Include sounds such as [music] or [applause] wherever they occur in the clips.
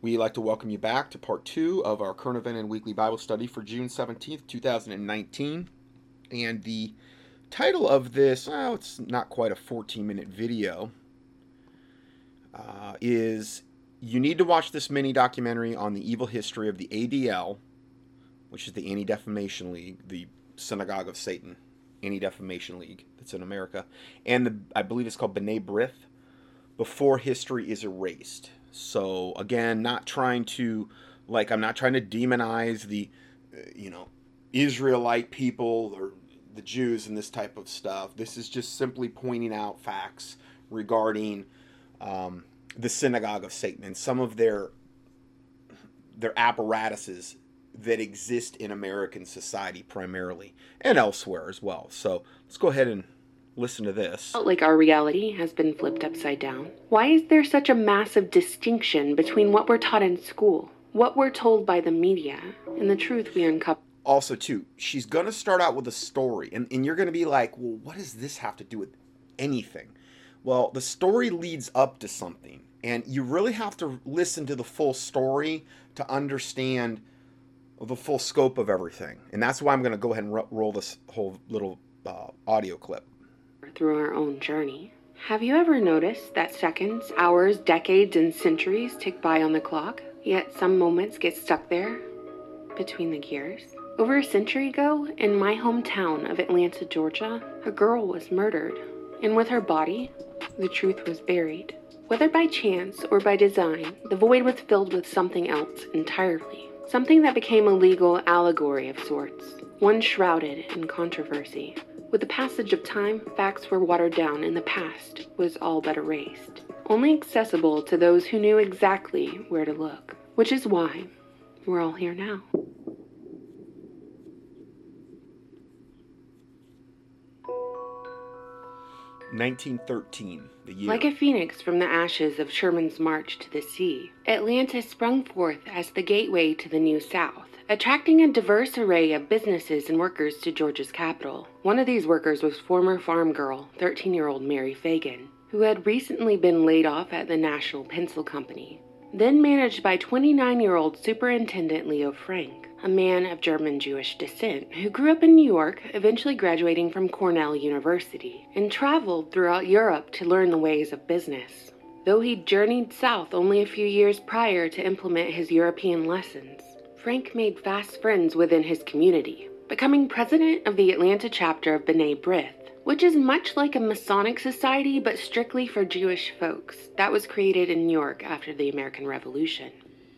We'd like to welcome you back to part two of our current event and weekly Bible study for June 17th, 2019. And the title of this, well, it's not quite a 14 minute video, uh, is You Need to Watch This Mini Documentary on the Evil History of the ADL, which is the Anti Defamation League, the Synagogue of Satan Anti Defamation League that's in America, and the, I believe it's called B'nai B'rith, Before History is Erased. So again, not trying to like I'm not trying to demonize the uh, you know Israelite people or the Jews and this type of stuff. This is just simply pointing out facts regarding um, the synagogue of Satan and some of their their apparatuses that exist in American society primarily and elsewhere as well. So let's go ahead and listen to this. Like our reality has been flipped upside down. Why is there such a massive distinction between what we're taught in school, what we're told by the media, and the truth we uncover? Also, too, she's going to start out with a story, and, and you're going to be like, well, what does this have to do with anything? Well, the story leads up to something, and you really have to listen to the full story to understand the full scope of everything. And that's why I'm going to go ahead and ro- roll this whole little uh, audio clip through our own journey. Have you ever noticed that seconds, hours, decades, and centuries tick by on the clock, yet some moments get stuck there between the gears? Over a century ago, in my hometown of Atlanta, Georgia, a girl was murdered, and with her body, the truth was buried. Whether by chance or by design, the void was filled with something else entirely. Something that became a legal allegory of sorts, one shrouded in controversy. With the passage of time, facts were watered down and the past was all but erased, only accessible to those who knew exactly where to look, which is why we're all here now. Nineteen thirteen, the year. Like a phoenix from the ashes of Sherman's march to the sea, Atlanta sprung forth as the gateway to the New South attracting a diverse array of businesses and workers to Georgia's capital. One of these workers was former farm girl, 13 year old Mary Phagan, who had recently been laid off at the National Pencil Company. Then managed by 29 year old Superintendent Leo Frank, a man of German Jewish descent who grew up in New York, eventually graduating from Cornell University, and traveled throughout Europe to learn the ways of business. Though he journeyed south only a few years prior to implement his European lessons, Frank made fast friends within his community, becoming president of the Atlanta chapter of B'nai B'rith, which is much like a Masonic society but strictly for Jewish folks that was created in New York after the American Revolution.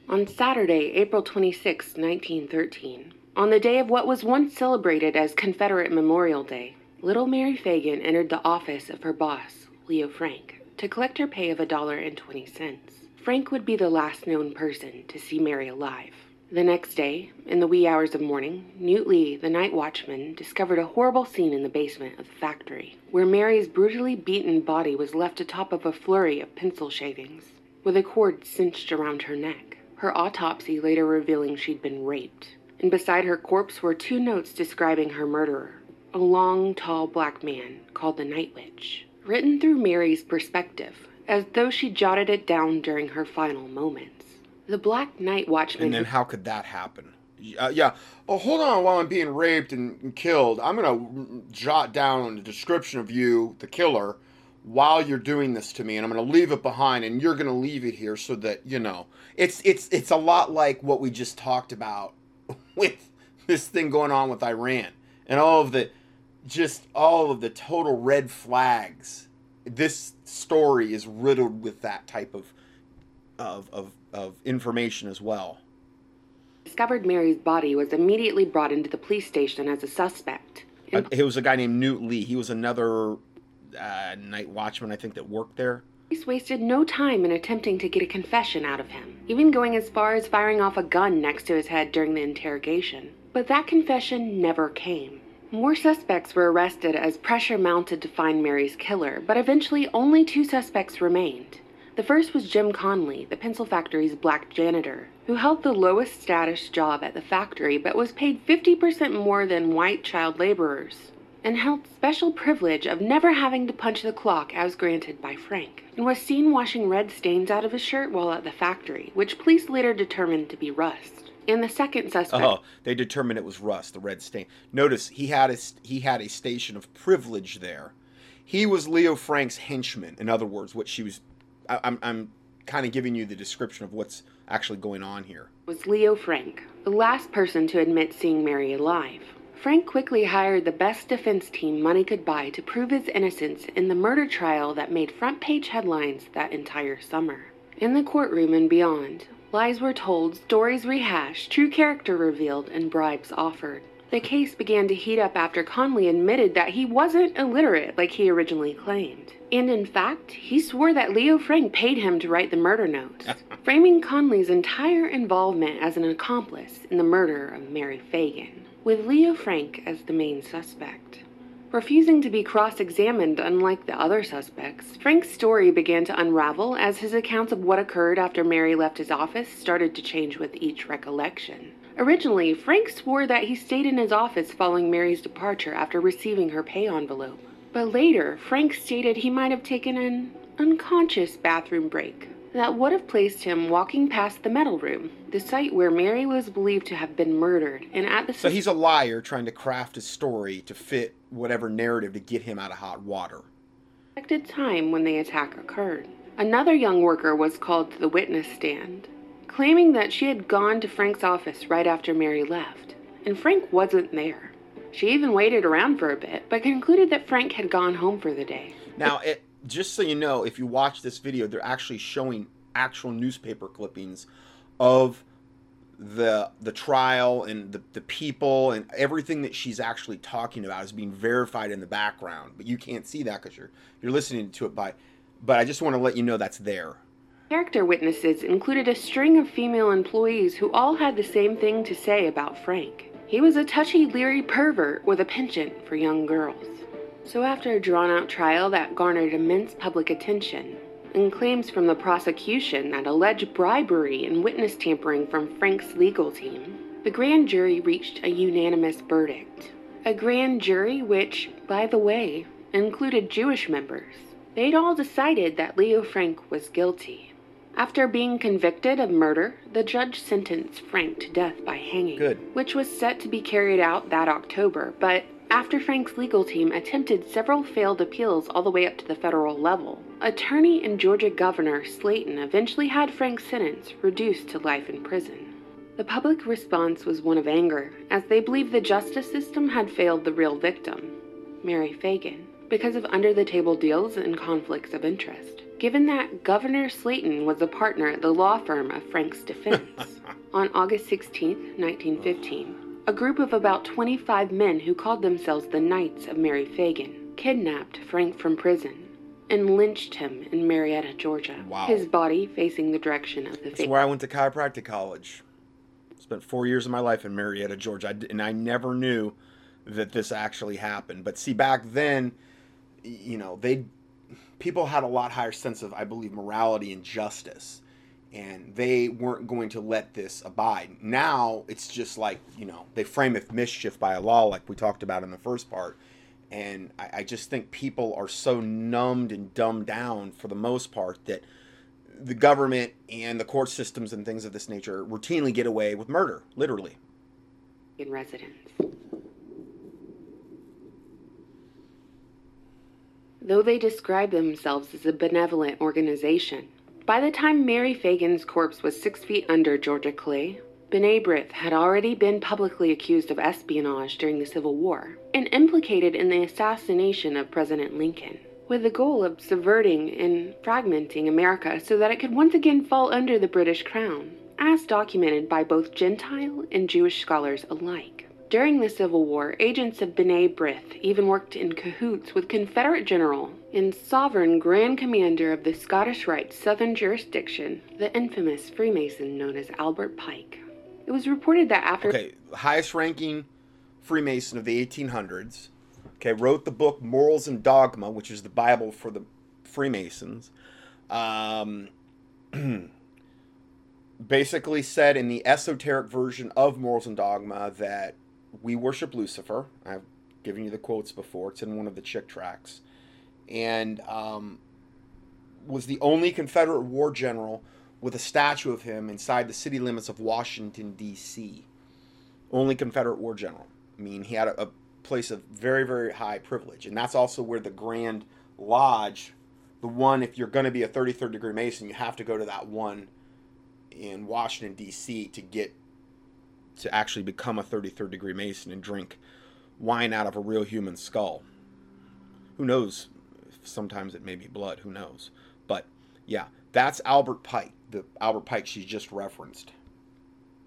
On Saturday, April 26, 1913, on the day of what was once celebrated as Confederate Memorial Day, little Mary Phagan entered the office of her boss, Leo Frank, to collect her pay of a dollar and twenty cents. Frank would be the last known person to see Mary alive. The next day, in the wee hours of morning, Newt Lee, the night watchman, discovered a horrible scene in the basement of the factory, where Mary's brutally beaten body was left atop of a flurry of pencil shavings, with a cord cinched around her neck. Her autopsy later revealing she'd been raped. And beside her corpse were two notes describing her murderer a long, tall black man called the Night Witch, written through Mary's perspective, as though she jotted it down during her final moments. The Black Night Watchman. And then how could that happen? Uh, yeah. Oh, hold on. While I'm being raped and, and killed, I'm gonna jot down a description of you, the killer, while you're doing this to me, and I'm gonna leave it behind, and you're gonna leave it here so that you know. It's it's it's a lot like what we just talked about [laughs] with this thing going on with Iran and all of the just all of the total red flags. This story is riddled with that type of of of of information as well. Discovered Mary's body was immediately brought into the police station as a suspect. Uh, it was a guy named Newt Lee. He was another uh, night watchman, I think, that worked there. Police wasted no time in attempting to get a confession out of him, even going as far as firing off a gun next to his head during the interrogation. But that confession never came. More suspects were arrested as pressure mounted to find Mary's killer, but eventually only two suspects remained. The first was Jim Conley, the pencil factory's black janitor, who held the lowest status job at the factory but was paid 50% more than white child laborers. and held special privilege of never having to punch the clock as granted by Frank, and was seen washing red stains out of his shirt while at the factory, which police later determined to be rust. And the second suspect. Oh, they determined it was rust, the red stain. Notice he had a he had a station of privilege there. He was Leo Frank's henchman. In other words, what she was. I, I'm I'm kind of giving you the description of what's actually going on here. Was Leo Frank, the last person to admit seeing Mary alive. Frank quickly hired the best defense team money could buy to prove his innocence in the murder trial that made front page headlines that entire summer. In the courtroom and beyond, lies were told, stories rehashed, true character revealed, and bribes offered. The case began to heat up after Conley admitted that he wasn't illiterate like he originally claimed. And in fact, he swore that Leo Frank paid him to write the murder notes, [laughs] framing Conley's entire involvement as an accomplice in the murder of Mary Phagan, with Leo Frank as the main suspect. Refusing to be cross examined, unlike the other suspects, Frank's story began to unravel as his accounts of what occurred after Mary left his office started to change with each recollection. Originally, Frank swore that he stayed in his office following Mary's departure after receiving her pay envelope. But later, Frank stated he might have taken an unconscious bathroom break that would have placed him walking past the metal room, the site where Mary was believed to have been murdered, and at the So he's a liar trying to craft a story to fit whatever narrative to get him out of hot water. suspected time when the attack occurred. Another young worker was called to the witness stand, claiming that she had gone to Frank's office right after Mary left, and Frank wasn't there. She even waited around for a bit, but concluded that Frank had gone home for the day. Now, it, just so you know, if you watch this video, they're actually showing actual newspaper clippings of the the trial and the, the people and everything that she's actually talking about is being verified in the background. But you can't see that because you're you're listening to it by. But I just want to let you know that's there. Character witnesses included a string of female employees who all had the same thing to say about Frank. He was a touchy, leery pervert with a penchant for young girls. So, after a drawn out trial that garnered immense public attention, and claims from the prosecution that alleged bribery and witness tampering from Frank's legal team, the grand jury reached a unanimous verdict. A grand jury which, by the way, included Jewish members. They'd all decided that Leo Frank was guilty. After being convicted of murder, the judge sentenced Frank to death by hanging, Good. which was set to be carried out that October, but after Frank's legal team attempted several failed appeals all the way up to the federal level, attorney and Georgia Governor Slaton eventually had Frank's sentence reduced to life in prison. The public response was one of anger, as they believed the justice system had failed the real victim, Mary Phagan, because of under the table deals and conflicts of interest. Given that Governor Slaton was a partner at the law firm of Frank's defense. [laughs] On August 16, 1915, a group of about 25 men who called themselves the Knights of Mary Phagan kidnapped Frank from prison and lynched him in Marietta, Georgia. Wow. His body facing the direction of the That's Phagan. where I went to chiropractic college. Spent four years of my life in Marietta, Georgia, and I never knew that this actually happened. But see, back then, you know, they people had a lot higher sense of, I believe, morality and justice, and they weren't going to let this abide. Now it's just like you know they frame it mischief by a law, like we talked about in the first part. And I, I just think people are so numbed and dumbed down for the most part that the government and the court systems and things of this nature routinely get away with murder, literally. in residence. Though they describe themselves as a benevolent organization, by the time Mary Phagan's corpse was six feet under Georgia clay, B'nai B'rith had already been publicly accused of espionage during the Civil War and implicated in the assassination of President Lincoln, with the goal of subverting and fragmenting America so that it could once again fall under the British crown, as documented by both Gentile and Jewish scholars alike. During the Civil War, agents of B'nai B'rith even worked in cahoots with Confederate General and Sovereign Grand Commander of the Scottish Rite Southern Jurisdiction, the infamous Freemason known as Albert Pike. It was reported that after Okay, highest ranking Freemason of the 1800s. Okay, wrote the book Morals and Dogma, which is the Bible for the Freemasons. Um, [clears throat] basically said in the esoteric version of Morals and Dogma that we worship Lucifer. I have given you the quotes before. It's in one of the Chick tracks, and um, was the only Confederate war general with a statue of him inside the city limits of Washington D.C. Only Confederate war general. I mean, he had a, a place of very very high privilege, and that's also where the Grand Lodge, the one if you're going to be a 33rd degree Mason, you have to go to that one in Washington D.C. to get to actually become a 33rd degree Mason and drink wine out of a real human skull. Who knows? Sometimes it may be blood. Who knows? But yeah, that's Albert Pike, the Albert Pike she's just referenced.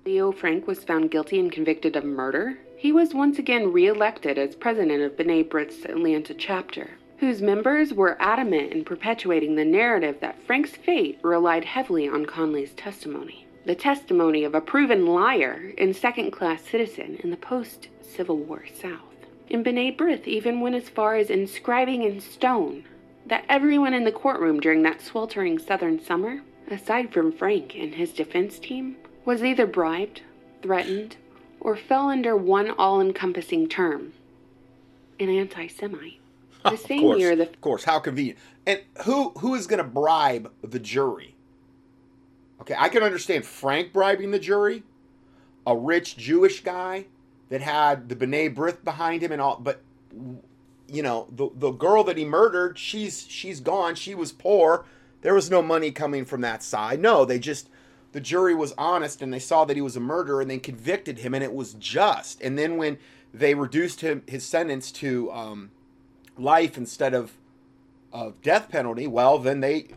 Leo Frank was found guilty and convicted of murder. He was once again reelected as president of B'nai B'rith's Atlanta chapter, whose members were adamant in perpetuating the narrative that Frank's fate relied heavily on Conley's testimony. The testimony of a proven liar and second class citizen in the post Civil War South. And B'nai B'rith even went as far as inscribing in stone that everyone in the courtroom during that sweltering southern summer, aside from Frank and his defense team, was either bribed, threatened, or fell under one all encompassing term an anti Semite. [laughs] The same course, year, the. Of course, how convenient. And who who is going to bribe the jury? Okay, I can understand Frank bribing the jury, a rich Jewish guy that had the B'nai B'rith behind him and all, but you know, the the girl that he murdered, she's she's gone. She was poor. There was no money coming from that side. No, they just the jury was honest and they saw that he was a murderer and they convicted him and it was just. And then when they reduced him his sentence to um, life instead of of death penalty, well then they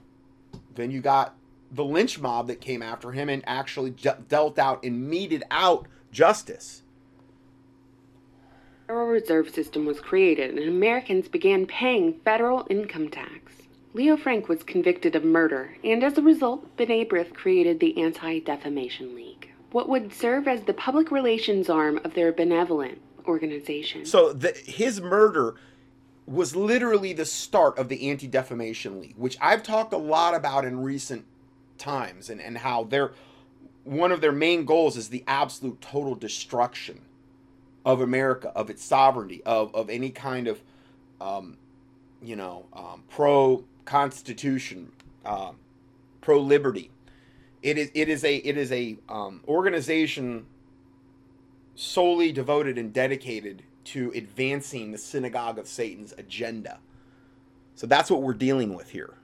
then you got the lynch mob that came after him and actually dealt out and meted out justice. The Federal Reserve System was created and Americans began paying federal income tax. Leo Frank was convicted of murder, and as a result, B'nai B'rith created the Anti-Defamation League, what would serve as the public relations arm of their benevolent organization. So the, his murder was literally the start of the Anti-Defamation League, which I've talked a lot about in recent times, and, and how their one of their main goals is the absolute total destruction of America, of its sovereignty, of, of any kind of, um, you know, um, pro Constitution, uh, pro liberty. It is it is a it is a um, organization solely devoted and dedicated to advancing the synagogue of Satan's agenda. So that's what we're dealing with here.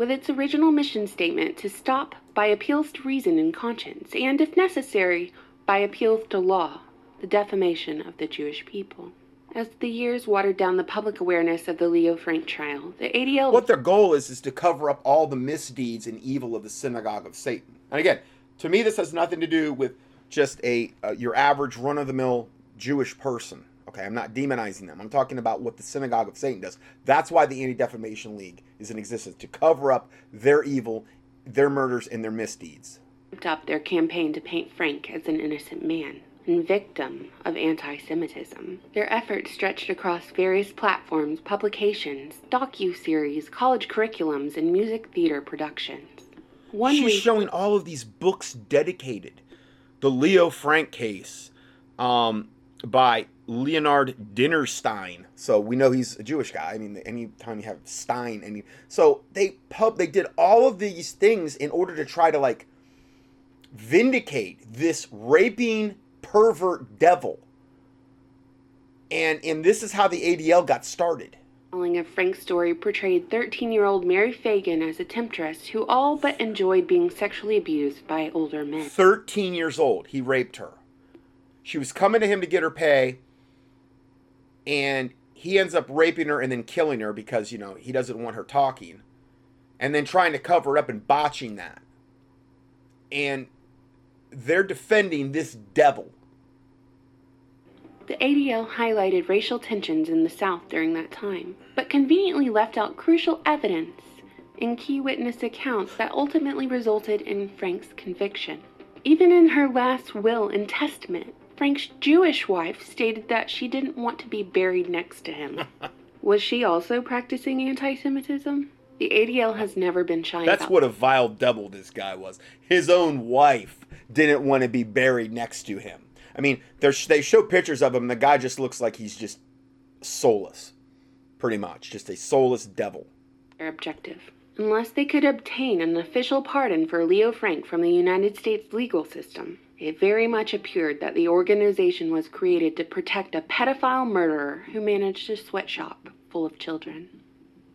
With its original mission statement to stop by appeals to reason and conscience, and if necessary, by appeals to law, the defamation of the Jewish people. As the years watered down the public awareness of the Leo Frank trial, the ADL. What their goal is is to cover up all the misdeeds and evil of the synagogue of Satan. And again, to me, this has nothing to do with just a uh, your average run of the mill Jewish person. Okay, I'm not demonizing them. I'm talking about what the synagogue of Satan does. That's why the Anti Defamation League is in existence to cover up their evil, their murders, and their misdeeds. Up their campaign to paint Frank as an innocent man and victim of anti Semitism. Their efforts stretched across various platforms, publications, docu-series, college curriculums, and music theater productions. One She's week- showing all of these books dedicated. The Leo Frank case um, by Leonard Dinnerstein. So we know he's a Jewish guy. I mean, anytime you have Stein, any so they pub they did all of these things in order to try to like vindicate this raping pervert devil. And and this is how the ADL got started. Telling of Frank's story portrayed 13-year-old Mary Phagan as a temptress who all but enjoyed being sexually abused by older men. 13 years old, he raped her. She was coming to him to get her pay, and he ends up raping her and then killing her because, you know, he doesn't want her talking. And then trying to cover it up and botching that. And they're defending this devil. The ADL highlighted racial tensions in the South during that time, but conveniently left out crucial evidence in key witness accounts that ultimately resulted in Frank's conviction. Even in her last will and testament, Frank's Jewish wife stated that she didn't want to be buried next to him. [laughs] Was she also practicing anti Semitism? The ADL has never been shy That's what a vile devil this guy was. His own wife didn't want to be buried next to him. I mean, they show pictures of him. The guy just looks like he's just soulless, pretty much, just a soulless devil. Their objective. Unless they could obtain an official pardon for Leo Frank from the United States legal system, it very much appeared that the organization was created to protect a pedophile murderer who managed a sweatshop full of children.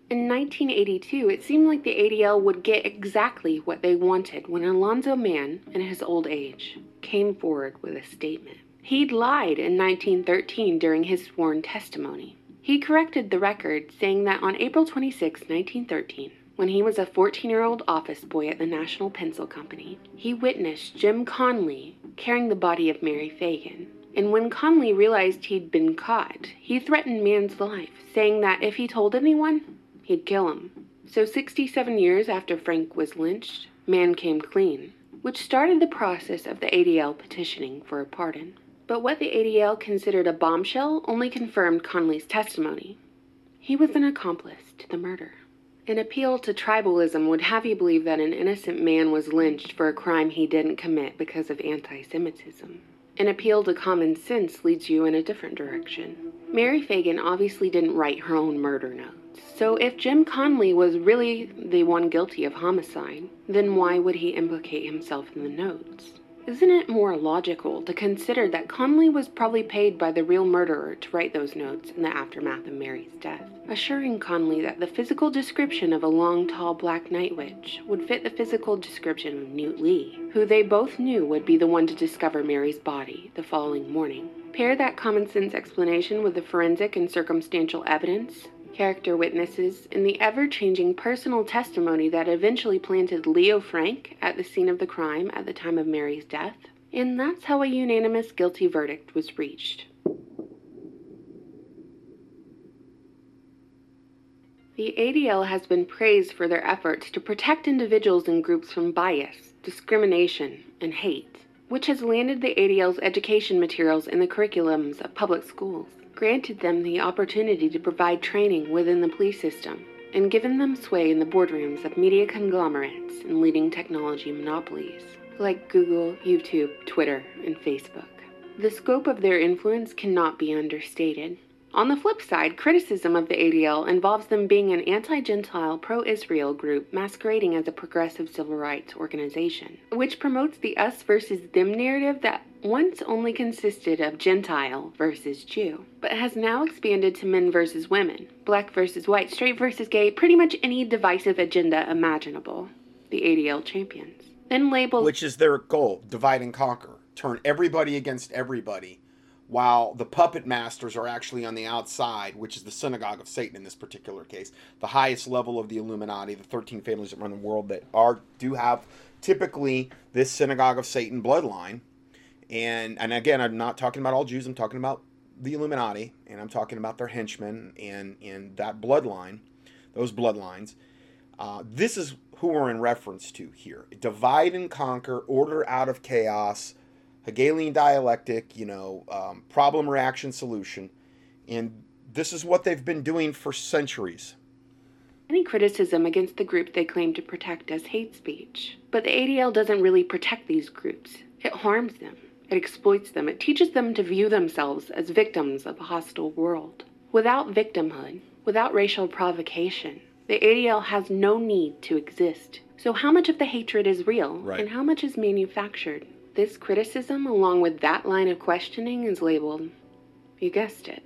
In 1982, it seemed like the ADL would get exactly what they wanted when Alonzo Mann, in his old age, came forward with a statement. He'd lied in 1913 during his sworn testimony. He corrected the record, saying that on April 26, 1913, when he was a 14 year old office boy at the National Pencil Company, he witnessed Jim Conley carrying the body of Mary Phagan. And when Conley realized he'd been caught, he threatened Mann's life, saying that if he told anyone, he'd kill him. So, 67 years after Frank was lynched, Mann came clean, which started the process of the ADL petitioning for a pardon. But what the ADL considered a bombshell only confirmed Conley's testimony. He was an accomplice to the murder. An appeal to tribalism would have you believe that an innocent man was lynched for a crime he didn't commit because of anti Semitism. An appeal to common sense leads you in a different direction. Mary Phagan obviously didn't write her own murder notes, so if Jim Conley was really the one guilty of homicide, then why would he implicate himself in the notes? Isn't it more logical to consider that Conley was probably paid by the real murderer to write those notes in the aftermath of Mary's death, assuring Conley that the physical description of a long, tall black night witch would fit the physical description of Newt Lee, who they both knew would be the one to discover Mary's body the following morning? Pair that common sense explanation with the forensic and circumstantial evidence, character witnesses, in the ever changing personal testimony that eventually planted Leo Frank at the scene of the crime at the time of Mary's death. And that's how a unanimous guilty verdict was reached. The ADL has been praised for their efforts to protect individuals and groups from bias, discrimination, and hate, which has landed the ADL's education materials in the curriculums of public schools granted them the opportunity to provide training within the police system, and given them sway in the boardrooms of media conglomerates and leading technology monopolies like Google, YouTube, Twitter, and Facebook. The scope of their influence cannot be understated. On the flip side, criticism of the ADL involves them being an anti Gentile, pro Israel group masquerading as a progressive civil rights organization, which promotes the us versus them narrative that once only consisted of Gentile versus Jew, but has now expanded to men versus women, black versus white, straight versus gay, pretty much any divisive agenda imaginable. The ADL champions. Then labeled. Which is their goal divide and conquer, turn everybody against everybody while the puppet masters are actually on the outside, which is the synagogue of Satan in this particular case, the highest level of the Illuminati, the 13 families that run the world that are do have typically this synagogue of Satan bloodline. And and again, I'm not talking about all Jews, I'm talking about the Illuminati, and I'm talking about their henchmen and and that bloodline, those bloodlines. Uh, this is who we're in reference to here. Divide and conquer, order out of chaos, Hegelian dialectic, you know, um, problem reaction solution. And this is what they've been doing for centuries. Any criticism against the group they claim to protect as hate speech. But the ADL doesn't really protect these groups, it harms them. It exploits them. It teaches them to view themselves as victims of a hostile world. Without victimhood, without racial provocation, the ADL has no need to exist. So, how much of the hatred is real Right. and how much is manufactured? This criticism, along with that line of questioning, is labeled, you guessed it,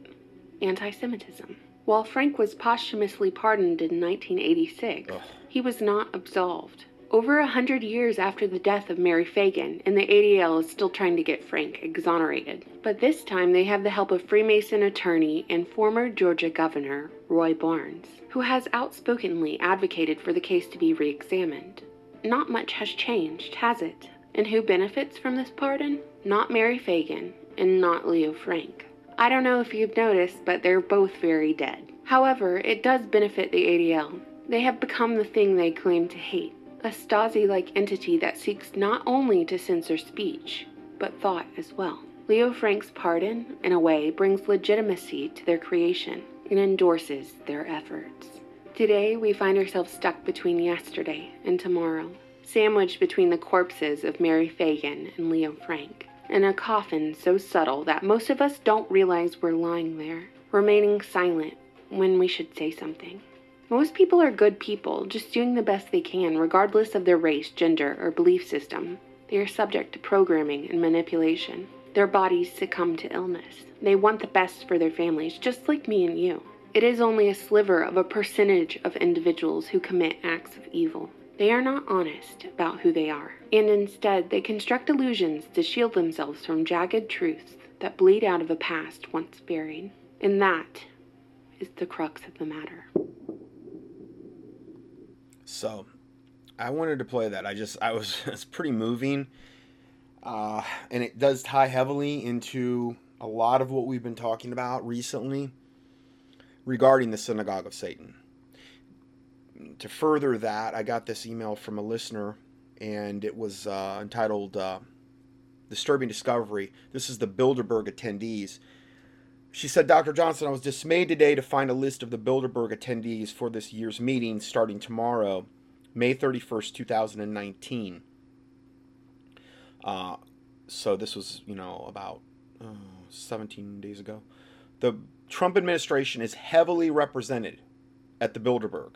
anti Semitism. While Frank was posthumously pardoned in 1986, Ugh. he was not absolved. Over a hundred years after the death of Mary Phagan, and the ADL is still trying to get Frank exonerated. But this time they have the help of Freemason attorney and former Georgia Governor Roy Barnes, who has outspokenly advocated for the case to be re examined. Not much has changed, has it? And who benefits from this pardon? Not Mary Phagan, and not Leo Frank. I don't know if you've noticed, but they're both very dead. However, it does benefit the ADL. They have become the thing they claim to hate a Stasi like entity that seeks not only to censor speech, but thought as well. Leo Frank's pardon, in a way, brings legitimacy to their creation and endorses their efforts. Today, we find ourselves stuck between yesterday and tomorrow, sandwiched between the corpses of Mary Phagan and Leo Frank, in a coffin so subtle that most of us don't realize we're lying there. remaining silent when we should say something. Most people are good people, just doing the best they can, regardless of their race, gender, or belief system. They are subject to programming and manipulation. Their bodies succumb to illness. They want the best for their families, just like me and you. It is only a sliver of a percentage of individuals who commit acts of evil. They are not honest about who they are, and instead they construct illusions to shield themselves from jagged truths that bleed out of a past once buried. And that is the crux of the matter. So, I wanted to play that. I just, I was, [laughs] it's pretty moving. Uh, and it does tie heavily into a lot of what we've been talking about recently regarding the synagogue of Satan. To further that, I got this email from a listener, and it was uh, entitled uh, Disturbing Discovery. This is the Bilderberg attendees. She said, Dr. Johnson, I was dismayed today to find a list of the Bilderberg attendees for this year's meeting starting tomorrow, May 31st, 2019. Uh, so this was, you know, about uh, 17 days ago. The Trump administration is heavily represented at the Bilderberg,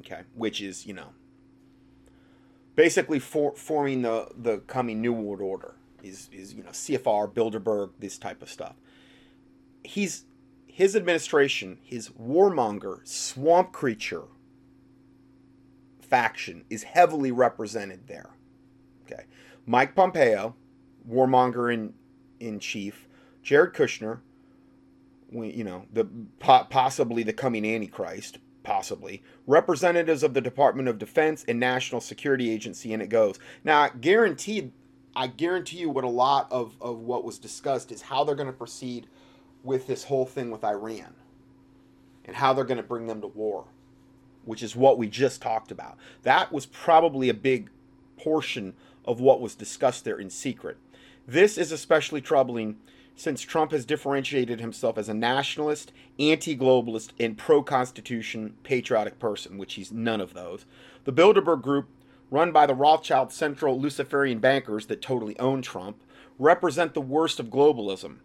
okay, which is, you know, basically for, forming the, the coming New World Order. Is, is, you know, CFR, Bilderberg, this type of stuff he's his administration, his warmonger, swamp creature faction is heavily represented there. Okay. Mike Pompeo, warmonger in in chief, Jared Kushner, you know, the possibly the coming antichrist, possibly representatives of the Department of Defense and National Security Agency, and it goes. Now, guaranteed, I guarantee you, what a lot of of what was discussed is how they're going to proceed with this whole thing with Iran and how they're going to bring them to war, which is what we just talked about. That was probably a big portion of what was discussed there in secret. This is especially troubling since Trump has differentiated himself as a nationalist, anti globalist, and pro Constitution patriotic person, which he's none of those. The Bilderberg Group, run by the Rothschild Central Luciferian bankers that totally own Trump, represent the worst of globalism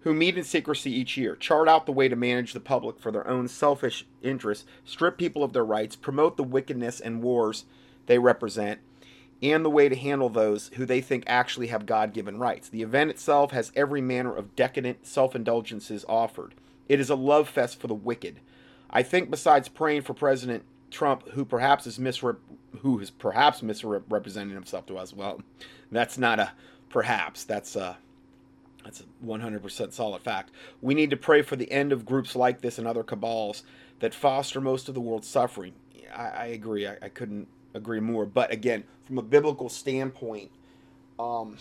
who meet in secrecy each year, chart out the way to manage the public for their own selfish interests, strip people of their rights, promote the wickedness and wars they represent, and the way to handle those who they think actually have God given rights. The event itself has every manner of decadent self indulgences offered. It is a love fest for the wicked. I think besides praying for President Trump, who perhaps is misrep- who is perhaps misrepresenting himself to us, well, that's not a perhaps. That's a that's a 100% solid fact. We need to pray for the end of groups like this and other cabals that foster most of the world's suffering. I, I agree. I, I, couldn't agree more. But again, from a biblical standpoint, um,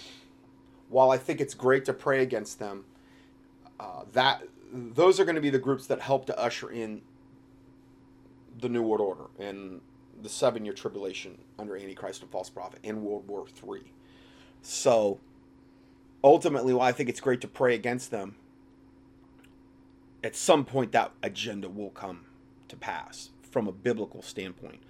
while I think it's great to pray against them, uh, that those are going to be the groups that help to usher in the New World Order and the seven-year tribulation under Antichrist and false prophet in World War III. So ultimately, while I think it's great to pray against them, at some point that agenda will come to pass from a biblical standpoint.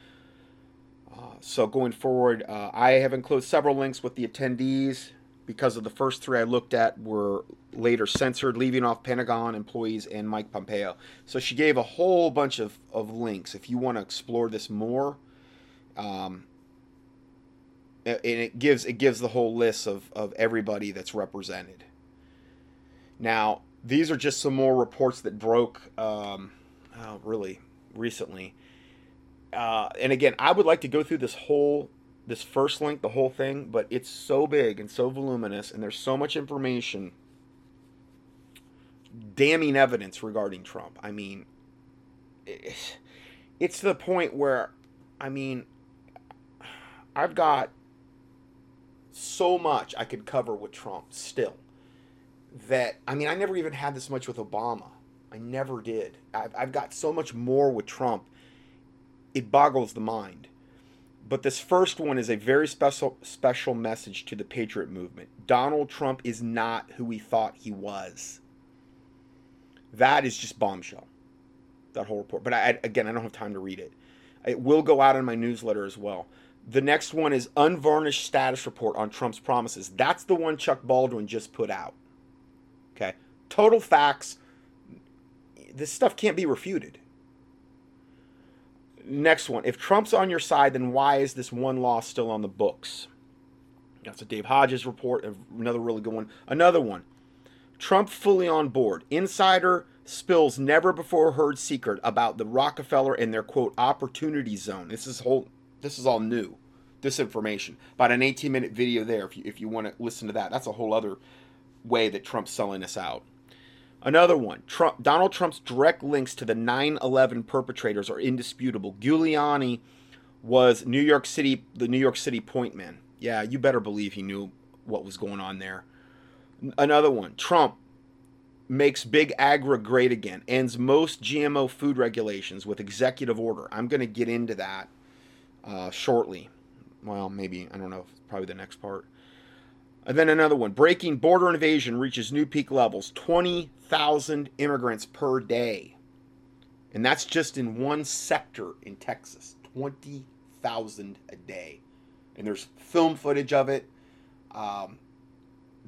So going forward, uh, I have enclosed several links with the attendees because of the first three I looked at were later censored, leaving off Pentagon employees and Mike Pompeo. So she gave a whole bunch of, of links. If you want to explore this more, um, and it gives it gives the whole list of, of everybody that's represented. Now, these are just some more reports that broke um, oh, really recently. Uh, and again, I would like to go through this whole this first link, the whole thing, but it's so big and so voluminous, and there's so much information, damning evidence regarding Trump. I mean, [sighs] it's to the point where, I mean, I've got so much I could cover with Trump still. That, I mean, I never even had this much with Obama. I never did. I've, I've got so much more with Trump. It boggles the mind. But this first one is a very special special message to the patriot movement. Donald Trump is not who we thought he was. That is just bombshell. That whole report. But I, again, I don't have time to read it. It will go out in my newsletter as well. The next one is unvarnished status report on Trump's promises. That's the one Chuck Baldwin just put out. Okay. Total facts, this stuff can't be refuted. Next one. If Trump's on your side, then why is this one law still on the books? That's a Dave Hodges report. Another really good one. Another one. Trump fully on board. Insider spills never before heard secret about the Rockefeller and their quote opportunity zone. This is whole. This is all new. This information about an 18 minute video there. If you if you want to listen to that, that's a whole other way that Trump's selling us out. Another one Trump, Donald Trump's direct links to the 9 11 perpetrators are indisputable. Giuliani was New York City, the New York City point man. Yeah, you better believe he knew what was going on there. Another one Trump makes big agri great again, ends most GMO food regulations with executive order. I'm going to get into that uh, shortly. Well, maybe, I don't know, probably the next part. And then another one breaking border invasion reaches new peak levels 20,000 immigrants per day. And that's just in one sector in Texas 20,000 a day. And there's film footage of it. Um,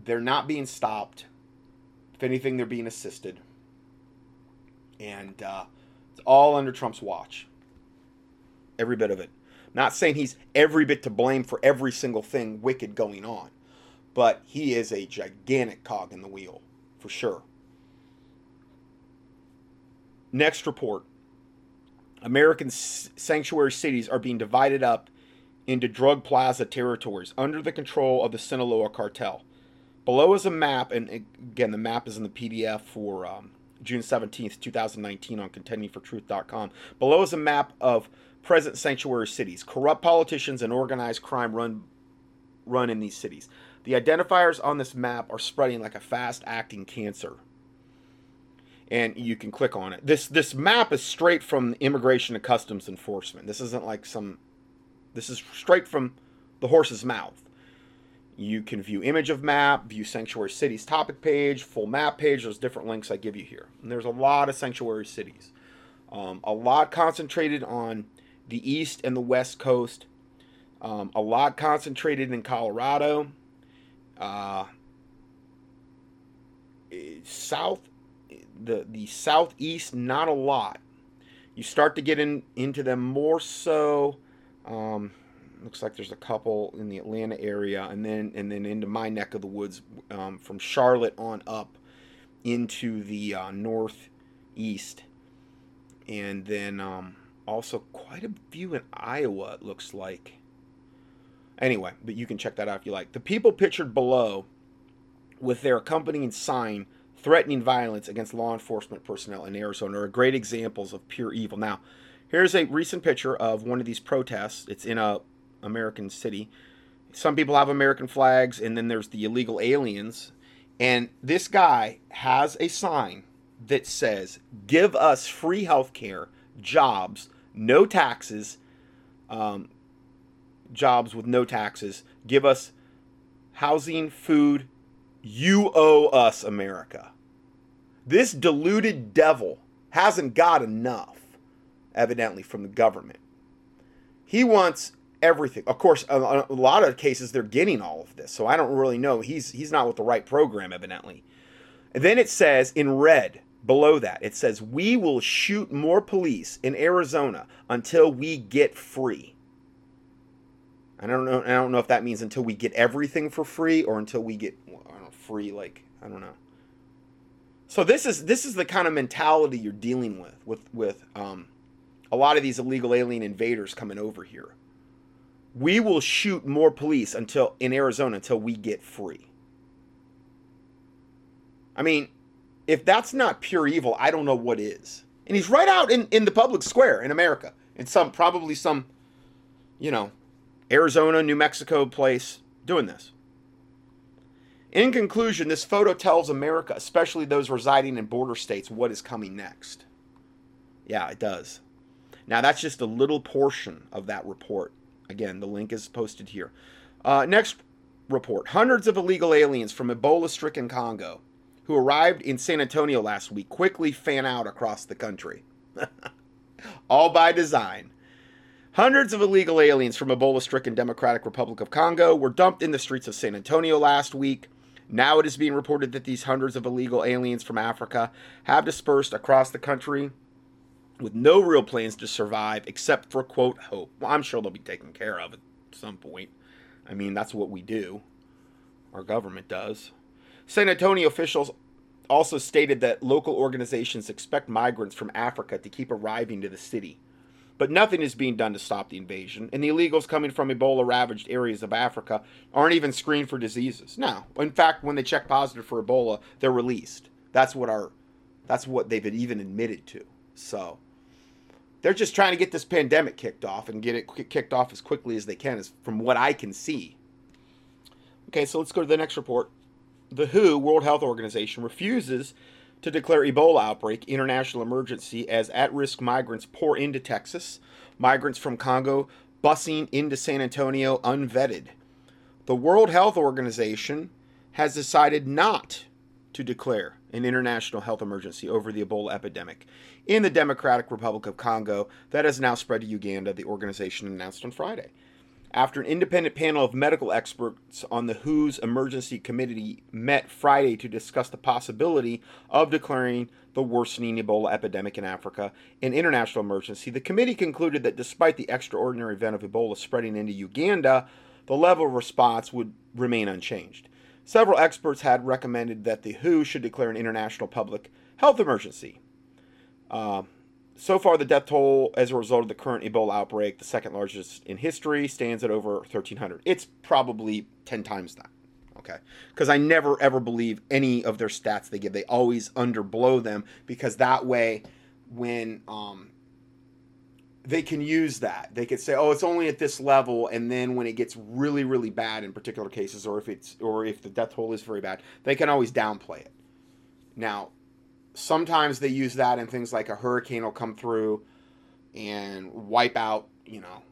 they're not being stopped. If anything, they're being assisted. And uh, it's all under Trump's watch. Every bit of it. Not saying he's every bit to blame for every single thing wicked going on but he is a gigantic cog in the wheel, for sure. Next report American sanctuary cities are being divided up into drug plaza territories under the control of the Sinaloa cartel. Below is a map, and again, the map is in the PDF for um, June 17th, 2019, on contendingfortruth.com. Below is a map of present sanctuary cities. Corrupt politicians and organized crime run run in these cities. The identifiers on this map are spreading like a fast acting cancer. And you can click on it. This this map is straight from Immigration and Customs Enforcement. This isn't like some this is straight from the horse's mouth. You can view image of map, view sanctuary cities topic page, full map page. There's different links I give you here. And there's a lot of sanctuary cities. Um, a lot concentrated on the east and the west coast. Um, a lot concentrated in Colorado. Uh, south, the the southeast, not a lot. You start to get in into them more so. Um, looks like there's a couple in the Atlanta area, and then and then into my neck of the woods um, from Charlotte on up into the uh, northeast, and then um, also quite a few in Iowa. It looks like. Anyway, but you can check that out if you like. The people pictured below with their accompanying sign threatening violence against law enforcement personnel in Arizona are great examples of pure evil. Now, here's a recent picture of one of these protests. It's in a American city. Some people have American flags, and then there's the illegal aliens. And this guy has a sign that says, "Give us free health care, jobs, no taxes, um, jobs with no taxes. Give us housing, food. You owe us, America. This deluded devil hasn't got enough, evidently, from the government. He wants everything. Of course, a, a lot of cases they're getting all of this, so I don't really know. He's he's not with the right program, evidently. And then it says in red below that, it says, We will shoot more police in Arizona until we get free. I don't know. I don't know if that means until we get everything for free or until we get know, free. Like I don't know. So this is this is the kind of mentality you're dealing with with with um, a lot of these illegal alien invaders coming over here. We will shoot more police until in Arizona until we get free. I mean, if that's not pure evil, I don't know what is. And he's right out in, in the public square in America. In some probably some, you know, Arizona, New Mexico place doing this. In conclusion, this photo tells America, especially those residing in border states, what is coming next. Yeah, it does. Now, that's just a little portion of that report. Again, the link is posted here. Uh, next report hundreds of illegal aliens from Ebola stricken Congo who arrived in San Antonio last week quickly fan out across the country. [laughs] All by design. Hundreds of illegal aliens from Ebola stricken Democratic Republic of Congo were dumped in the streets of San Antonio last week. Now it is being reported that these hundreds of illegal aliens from Africa have dispersed across the country with no real plans to survive except for, quote, hope. Well, I'm sure they'll be taken care of at some point. I mean, that's what we do, our government does. San Antonio officials also stated that local organizations expect migrants from Africa to keep arriving to the city. But nothing is being done to stop the invasion, and the illegals coming from Ebola ravaged areas of Africa aren't even screened for diseases. No. In fact, when they check positive for Ebola, they're released. That's what our that's what they've even admitted to. So they're just trying to get this pandemic kicked off and get it kicked off as quickly as they can, as from what I can see. Okay, so let's go to the next report. The WHO, World Health Organization, refuses to declare Ebola outbreak international emergency as at-risk migrants pour into Texas, migrants from Congo busing into San Antonio unvetted. The World Health Organization has decided not to declare an international health emergency over the Ebola epidemic in the Democratic Republic of Congo that has now spread to Uganda, the organization announced on Friday after an independent panel of medical experts on the WHO's emergency committee met Friday to discuss the possibility of declaring the worsening Ebola epidemic in Africa an international emergency. The committee concluded that despite the extraordinary event of Ebola spreading into Uganda, the level of response would remain unchanged. Several experts had recommended that the WHO should declare an international public health emergency. Uh, so far, the death toll as a result of the current Ebola outbreak, the second largest in history, stands at over 1,300. It's probably 10 times that. Okay. Because I never ever believe any of their stats they give. They always underblow them because that way, when um, they can use that, they could say, "Oh, it's only at this level," and then when it gets really, really bad in particular cases, or if it's or if the death toll is very bad, they can always downplay it. Now, sometimes they use that and things like a hurricane will come through and wipe out, you know,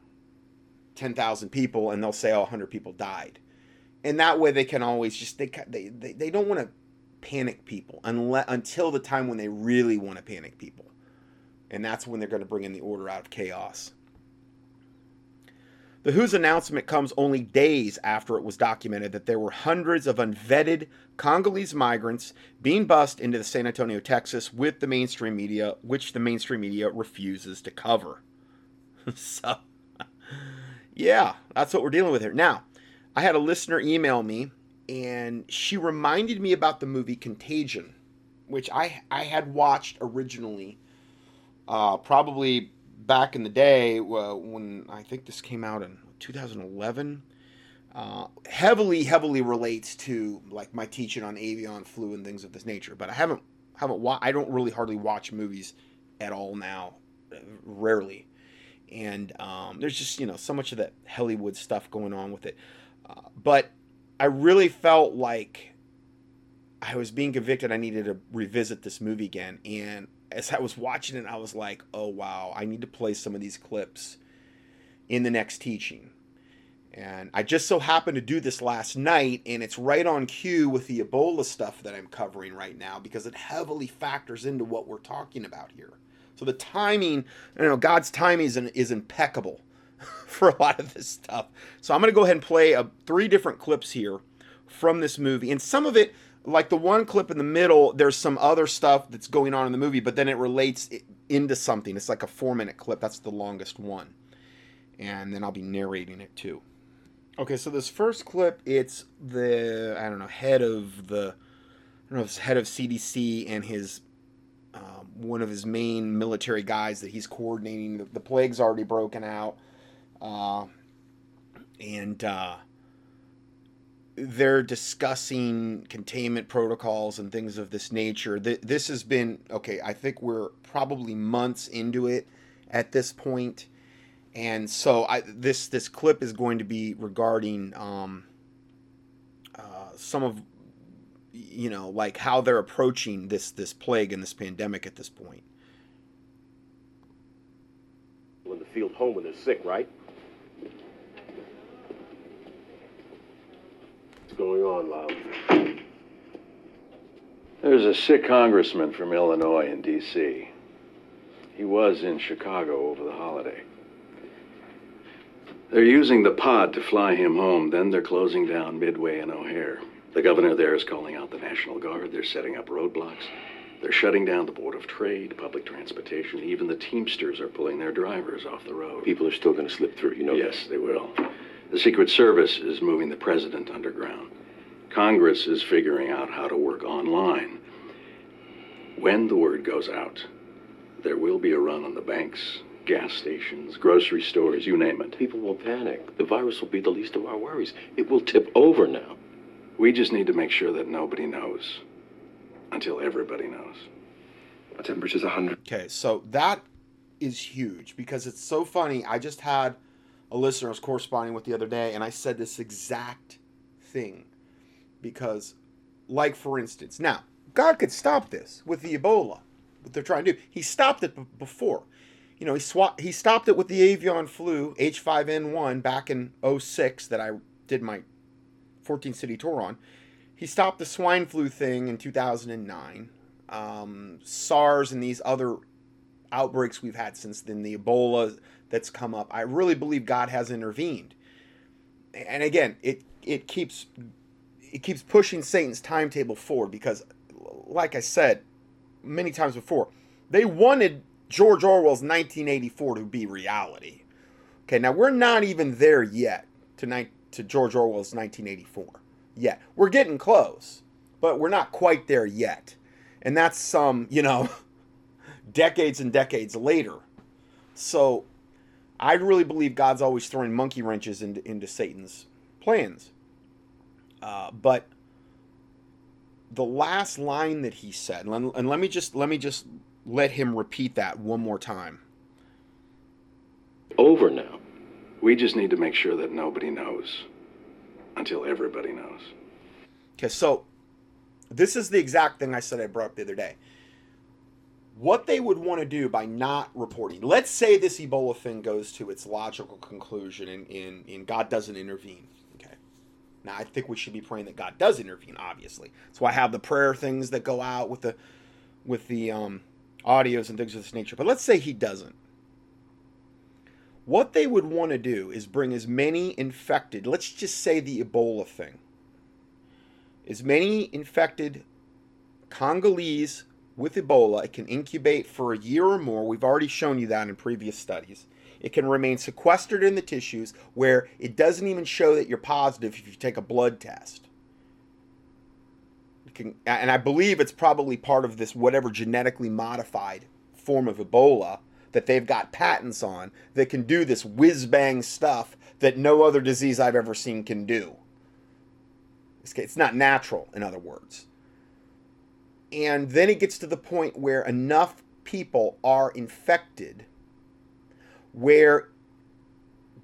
10,000 people and they'll say, oh, 100 people died. And that way they can always just, they, they, they, they don't want to panic people unless, until the time when they really want to panic people. And that's when they're going to bring in the order out of chaos. The WHO's announcement comes only days after it was documented that there were hundreds of unvetted Congolese migrants being bussed into San Antonio, Texas, with the mainstream media, which the mainstream media refuses to cover. [laughs] so, yeah, that's what we're dealing with here. Now, I had a listener email me, and she reminded me about the movie Contagion, which I I had watched originally, uh, probably back in the day uh, when I think this came out in 2011. Uh, heavily, heavily relates to like my teaching on avian flu and things of this nature. But I haven't haven't wa- I don't really hardly watch movies at all now, rarely. And um, there's just you know so much of that Hollywood stuff going on with it. Uh, but I really felt like I was being convicted. I needed to revisit this movie again, and as I was watching it, I was like, oh wow, I need to play some of these clips in the next teaching. And I just so happened to do this last night, and it's right on cue with the Ebola stuff that I'm covering right now because it heavily factors into what we're talking about here. So the timing, you know, God's timing is, is impeccable [laughs] for a lot of this stuff. So I'm going to go ahead and play a, three different clips here from this movie, and some of it like the one clip in the middle, there's some other stuff that's going on in the movie, but then it relates into something. It's like a four minute clip. That's the longest one. And then I'll be narrating it too. Okay, so this first clip, it's the, I don't know, head of the, I don't know, head of CDC and his, um, one of his main military guys that he's coordinating. The, the plague's already broken out. Uh, and, uh, they're discussing containment protocols and things of this nature. This has been okay. I think we're probably months into it at this point, and so I, this this clip is going to be regarding um, uh, some of you know like how they're approaching this this plague and this pandemic at this point. In the field home when they're sick, right? Going on, Lyle? There's a sick congressman from Illinois in D.C. He was in Chicago over the holiday. They're using the pod to fly him home, then they're closing down Midway and O'Hare. The governor there is calling out the National Guard. They're setting up roadblocks. They're shutting down the Board of Trade, public transportation. Even the Teamsters are pulling their drivers off the road. People are still going to slip through, you know Yes, they will. The Secret Service is moving the president underground. Congress is figuring out how to work online. When the word goes out, there will be a run on the banks, gas stations, grocery stores, you name it. People will panic. The virus will be the least of our worries. It will tip over now. We just need to make sure that nobody knows until everybody knows. My temperature's 100. Okay, so that is huge because it's so funny. I just had a listener I was corresponding with the other day, and I said this exact thing because, like for instance, now God could stop this with the Ebola, what they're trying to do. He stopped it b- before. You know, he swa- he stopped it with the avian flu H5N1 back in 06 that I did my 14 city tour on. He stopped the swine flu thing in 2009. Um, SARS and these other outbreaks we've had since then, the Ebola that's come up. I really believe God has intervened. And again, it it keeps it keeps pushing Satan's timetable forward because like I said many times before, they wanted George Orwell's 1984 to be reality. Okay, now we're not even there yet to ni- to George Orwell's 1984 yet. We're getting close, but we're not quite there yet. And that's some, you know, [laughs] decades and decades later. So I really believe God's always throwing monkey wrenches into, into Satan's plans. Uh, but the last line that he said, and, and let me just let me just let him repeat that one more time. Over now. We just need to make sure that nobody knows until everybody knows. Okay, so this is the exact thing I said I brought up the other day. What they would want to do by not reporting, let's say this Ebola thing goes to its logical conclusion and, and, and God doesn't intervene. Okay. Now I think we should be praying that God does intervene, obviously. So I have the prayer things that go out with the with the um, audios and things of this nature. But let's say he doesn't. What they would want to do is bring as many infected, let's just say the Ebola thing, as many infected Congolese with Ebola. It can incubate for a year or more. We've already shown you that in previous studies. It can remain sequestered in the tissues where it doesn't even show that you're positive if you take a blood test. Can, and I believe it's probably part of this whatever genetically modified form of Ebola that they've got patents on that can do this whiz bang stuff that no other disease I've ever seen can do. It's not natural, in other words. And then it gets to the point where enough people are infected where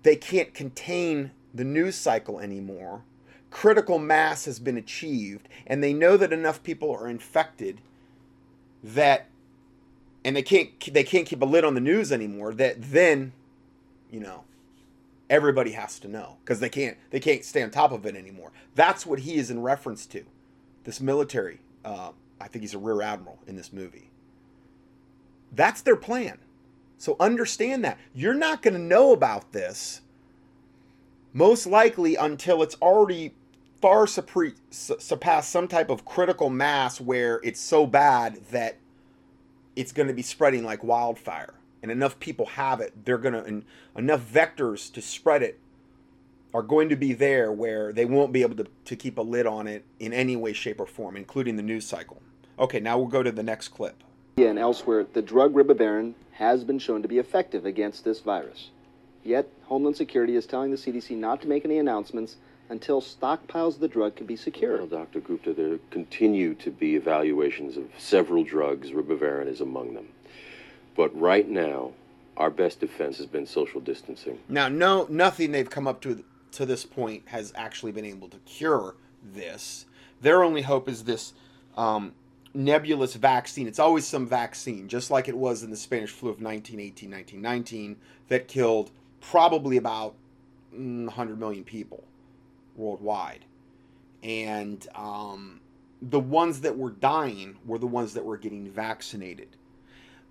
they can't contain the news cycle anymore. Critical mass has been achieved, and they know that enough people are infected that and they can't they can't keep a lid on the news anymore that then you know everybody has to know because they can't they can't stay on top of it anymore that's what he is in reference to this military uh, i think he's a rear admiral in this movie. That's their plan. So understand that. You're not going to know about this most likely until it's already far surpassed some type of critical mass where it's so bad that it's going to be spreading like wildfire. And enough people have it they're going to enough vectors to spread it are going to be there where they won't be able to, to keep a lid on it in any way shape or form including the news cycle okay now we'll go to the next clip and elsewhere, the drug ribavirin has been shown to be effective against this virus. Yet, Homeland Security is telling the CDC not to make any announcements until stockpiles of the drug can be secured. Well, secured. Dr. Gupta, there continue to be evaluations of several drugs. Ribavirin is among them. But right now, our best defense has been social distancing. now no nothing they've come up to to this point has actually been able to cure this. Their only hope is this um, nebulous vaccine. It's always some vaccine just like it was in the spanish flu of 1918 1919 that killed probably about mm, 100 million people worldwide. And um, the ones that were dying were the ones that were getting vaccinated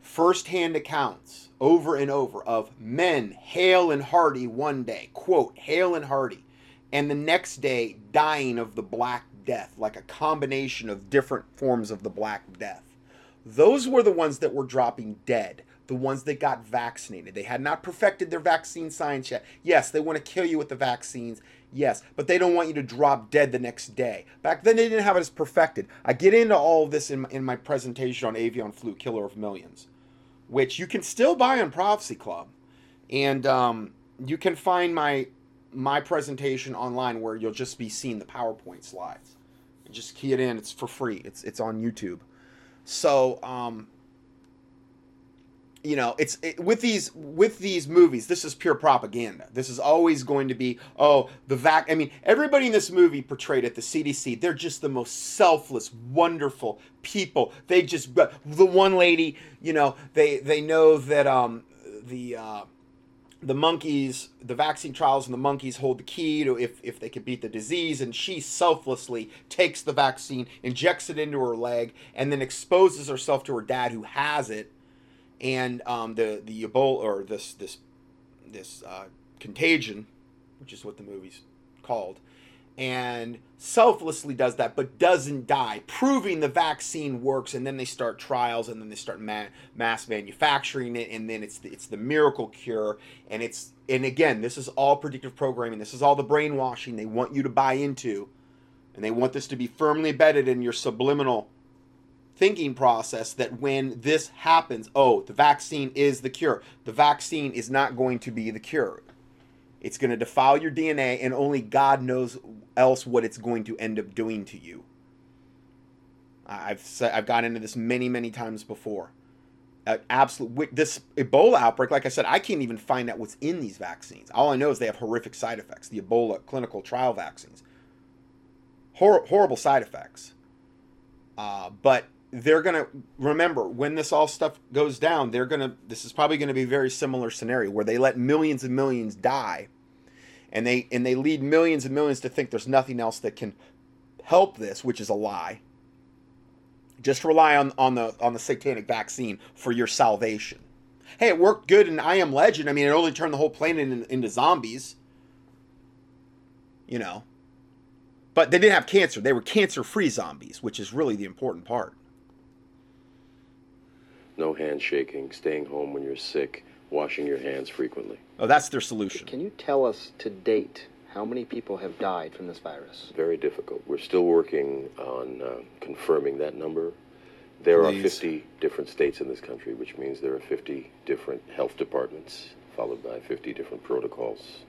firsthand accounts over and over of men hale and hearty one day, quote, hale and hearty, and the next day dying of the Black Death, like a combination of different forms of the Black Death. Those were the ones that were dropping dead, the ones that got vaccinated. They had not perfected their vaccine science yet. Yes, they want to kill you with the vaccines. Yes, but they don't want you to drop dead the next day. Back then, they didn't have it as perfected. I get into all of this in, in my presentation on Avian Flu, Killer of Millions, which you can still buy on Prophecy Club. And um, you can find my my presentation online where you'll just be seeing the PowerPoint slides. Just key it in. It's for free. It's it's on YouTube. So, um, you know, it's it, with these with these movies. This is pure propaganda. This is always going to be oh the vac. I mean, everybody in this movie portrayed at the CDC. They're just the most selfless, wonderful people. They just the one lady. You know, they they know that um the. Uh, the monkeys, the vaccine trials and the monkeys hold the key to if, if they can beat the disease, and she selflessly takes the vaccine, injects it into her leg, and then exposes herself to her dad who has it, and um, the the Ebola or this this this uh, contagion, which is what the movie's called, and selflessly does that, but doesn't die, proving the vaccine works. And then they start trials, and then they start ma- mass manufacturing it, and then it's the, it's the miracle cure. And it's and again, this is all predictive programming. This is all the brainwashing they want you to buy into, and they want this to be firmly embedded in your subliminal thinking process that when this happens, oh, the vaccine is the cure. The vaccine is not going to be the cure. It's going to defile your DNA, and only God knows else what it's going to end up doing to you. I've said, I've gotten into this many many times before. Uh, absolute this Ebola outbreak, like I said, I can't even find out what's in these vaccines. All I know is they have horrific side effects. The Ebola clinical trial vaccines, Hor- horrible side effects. Uh, but they're gonna remember when this all stuff goes down. They're gonna. This is probably going to be a very similar scenario where they let millions and millions die and they and they lead millions and millions to think there's nothing else that can help this, which is a lie. Just rely on, on the on the satanic vaccine for your salvation. Hey, it worked good in I Am Legend. I mean, it only turned the whole planet in, into zombies. You know. But they didn't have cancer. They were cancer-free zombies, which is really the important part. No handshaking, staying home when you're sick, washing your hands frequently. Oh, that's their solution. Can you tell us to date how many people have died from this virus? Very difficult. We're still working on uh, confirming that number. There Please. are 50 different states in this country, which means there are 50 different health departments, followed by 50 different protocols.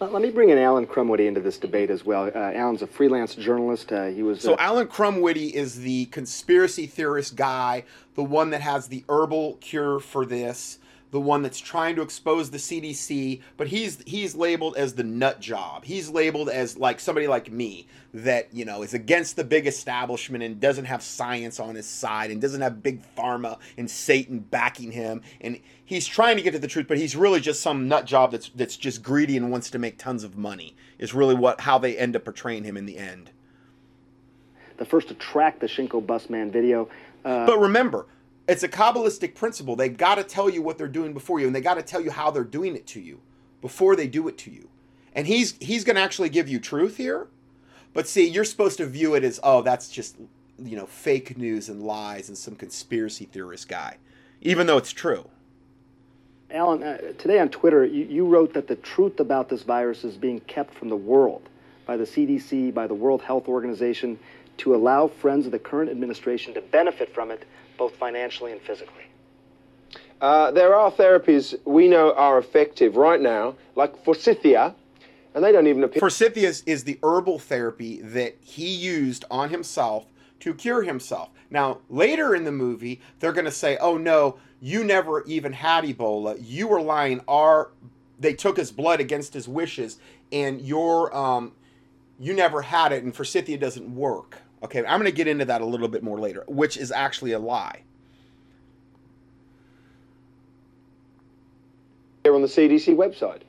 Uh, let me bring in Alan Krumwiede into this debate as well. Uh, Alan's a freelance journalist. Uh, he was so Alan Krumwiede is the conspiracy theorist guy, the one that has the herbal cure for this the one that's trying to expose the CDC, but he's he's labeled as the nut job. He's labeled as like somebody like me that, you know, is against the big establishment and doesn't have science on his side and doesn't have big pharma and Satan backing him and he's trying to get to the truth, but he's really just some nut job that's that's just greedy and wants to make tons of money. Is really what how they end up portraying him in the end. The first to track the Shinjuku bus man video. Uh, but remember, it's a Kabbalistic principle. They've got to tell you what they're doing before you, and they got to tell you how they're doing it to you before they do it to you. And he's he's going to actually give you truth here, but see, you're supposed to view it as oh, that's just you know fake news and lies and some conspiracy theorist guy, even though it's true. Alan, uh, today on Twitter, you, you wrote that the truth about this virus is being kept from the world by the CDC, by the World Health Organization, to allow friends of the current administration to benefit from it both financially and physically? Uh, there are therapies we know are effective right now, like forsythia, and they don't even appear. Forsythia is, is the herbal therapy that he used on himself to cure himself. Now, later in the movie, they're going to say, oh no, you never even had Ebola. You were lying. Our, they took his blood against his wishes, and your, um, you never had it, and forsythia doesn't work. Okay, I'm going to get into that a little bit more later, which is actually a lie. Here on the CDC website.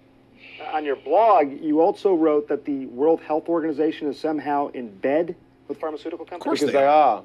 Uh, on your blog, you also wrote that the World Health Organization is somehow in bed with pharmaceutical companies. Of course because they are.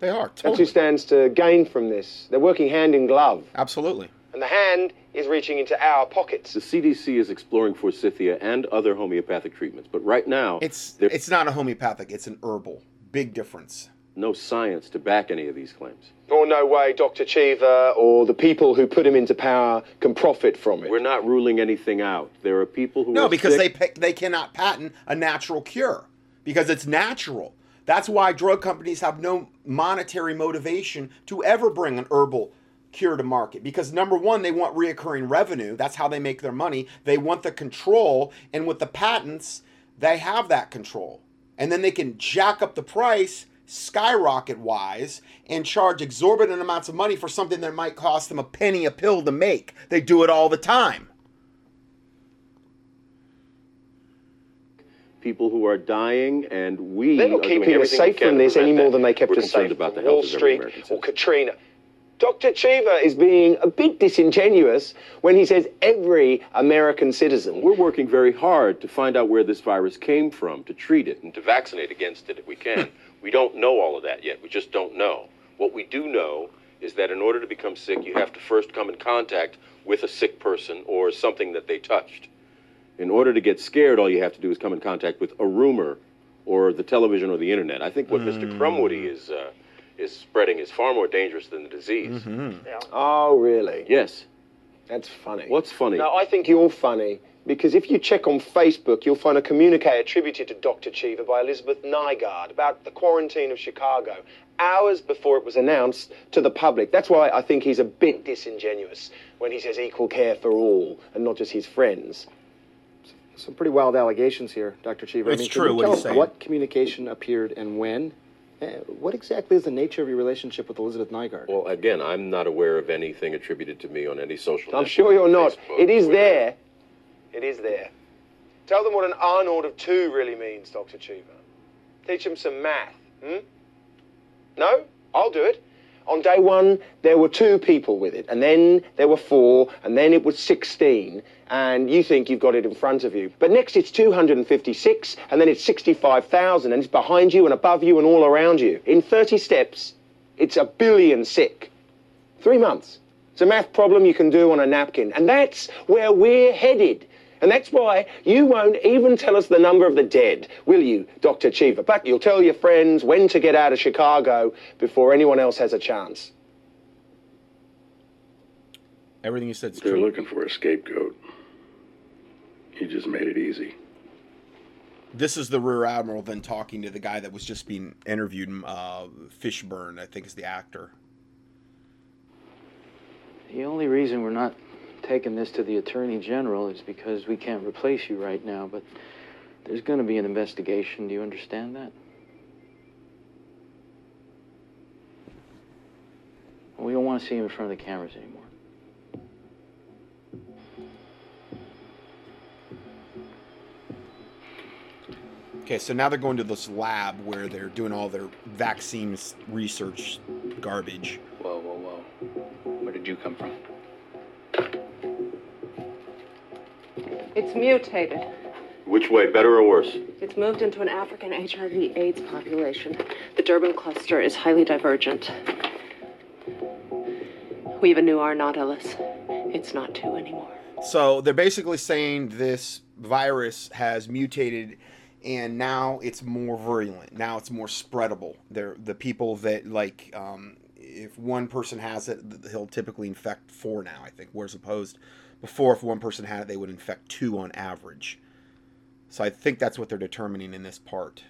They are. That's who stands to gain from this. They're working hand in glove. Absolutely. And the hand is reaching into our pockets. The CDC is exploring forsythia and other homeopathic treatments, but right now It's it's not a homeopathic. It's an herbal. Big difference. no science to back any of these claims. Or no way Dr. Cheever or the people who put him into power can profit from it. We're not ruling anything out. There are people who No, are because sick. they pa- they cannot patent a natural cure because it's natural. That's why drug companies have no monetary motivation to ever bring an herbal cure to market because number one they want reoccurring revenue that's how they make their money they want the control and with the patents they have that control and then they can jack up the price skyrocket wise and charge exorbitant amounts of money for something that might cost them a penny a pill to make they do it all the time people who are dying, and we They're are not doing keeping us safe can from this any more than they kept We're us safe about the Wall Street or. Katrina. Dr. Cheever is being a bit disingenuous when he says every American citizen. We're working very hard to find out where this virus came from, to treat it, and to vaccinate against it if we can. [laughs] we don't know all of that yet. We just don't know. What we do know is that in order to become sick, you have to first come in contact with a sick person or something that they touched. In order to get scared, all you have to do is come in contact with a rumor or the television or the internet. I think what Mr. Krumwiede is uh, is spreading is far more dangerous than the disease. Mm-hmm. Oh, really? Yes. That's funny. What's funny? No, I think you're funny because if you check on Facebook, you'll find a communique attributed to Dr. Cheever by Elizabeth Nygaard about the quarantine of Chicago, hours before it was announced to the public. That's why I think he's a bit disingenuous when he says equal care for all and not just his friends. Some pretty wild allegations here, Dr. Cheever. It's can true, what tell he's us saying. What communication appeared and when? Uh, what exactly is the nature of your relationship with Elizabeth Nygaard? Well, again, I'm not aware of anything attributed to me on any social. I'm sure you're not. Facebook, It is Twitter. there. It is there. Tell them what an R naught of two really means, Dr. Cheever. Teach them some math. Hmm? No? I'll do it. On day one, there were two people with it, and then there were four, and then it was 16, and you think you've got it in front of you. But next it's 256, and then it's 65,000, and it's behind you and above you and all around you. In 30 steps, it's a billion sick. Three months. It's a math problem you can do on a napkin. And that's where we're headed. And that's why you won't even tell us the number of the dead, will you, Dr. Cheever? But you'll tell your friends when to get out of Chicago before anyone else has a chance. everything you said's They're looking for a scapegoat. He just made it easy. this is the rear admiral then talking to the guy that was just being interviewed uh, fishburne i think is the actor The only reason we're not taking this to the Attorney General is because we can't replace you right now, but there's going to be an investigation. Do you understand that? We don't want to see him in front of the cameras anymore. okay so now they're going to this lab where they're doing all their vaccines research garbage Whoa, whoa, whoa. Where did you come from? It's mutated. Which way, better or worse? It's moved into an African HIV AIDS population. The Durban cluster is highly divergent. We have a new R naught, Ellis. It's not two anymore. So they're basically saying this virus has mutated and now it's more virulent. Now it's more spreadable. They're the people that like um, if one person has it, he'll typically infect four now, I think, whereas opposed before if one person had it, they would infect two on average. So I think that's what they're determining in this part.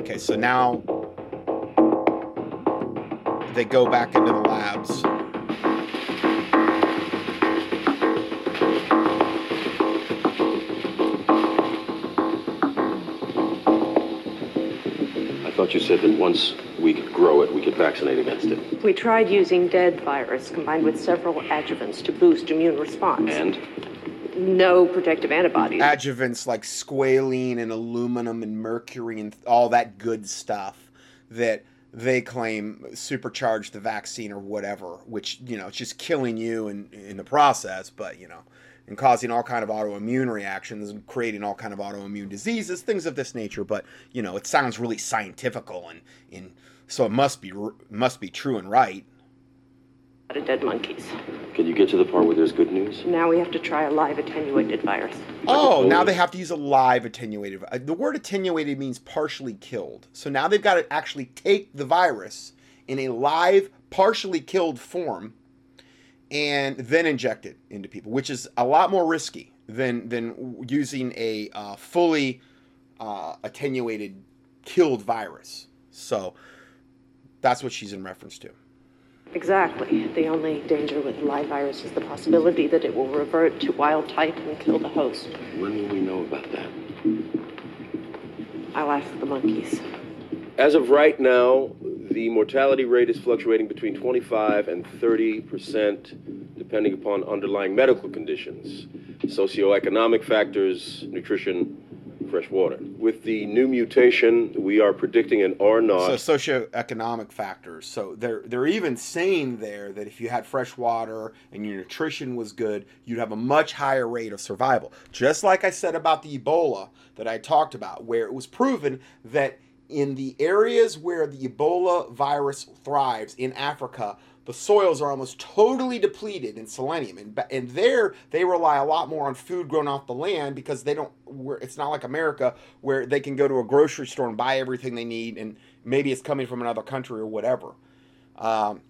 Okay, so now they go back into the labs. I thought you said that once we could grow it, we could vaccinate against it. We tried using dead virus combined with several adjuvants to boost immune response. And No protective antibodies. adjuvants like squalene and aluminum and mercury and all that good stuff that they claim supercharge the vaccine or whatever, which you know it's just killing you in in the process. But you know, and causing all kind of autoimmune reactions and creating all kind of autoimmune diseases, things of this nature. But you know, it sounds really scientifical and, and so it must be must be true and right. Of dead monkeys. Can you get to the part where there's good news? Now we have to try a live attenuated virus. Oh, now they have to use a live attenuated. Uh, the word attenuated means partially killed. So now they've got to actually take the virus in a live, partially killed form and then inject it into people, which is a lot more risky than than using a uh, fully uh, attenuated, killed virus. So that's what she's in reference to. Exactly. The only danger with live virus is the possibility that it will revert to wild type and kill the host. When will we know about that? I'll ask the monkeys. As of right now, the mortality rate is fluctuating between 25 and 30 percent, depending upon underlying medical conditions, socioeconomic factors, nutrition, fresh water. With the new mutation, we are predicting an R naught. So socioeconomic factors. So they're they're even saying there that if you had fresh water and your nutrition was good, you'd have a much higher rate of survival. Just like I said about the Ebola that I talked about, where it was proven that in the areas where the Ebola virus thrives in Africa, the soils are almost totally depleted in selenium and, and there they rely a lot more on food grown off the land because they don't it's not like america where they can go to a grocery store and buy everything they need and maybe it's coming from another country or whatever. Um,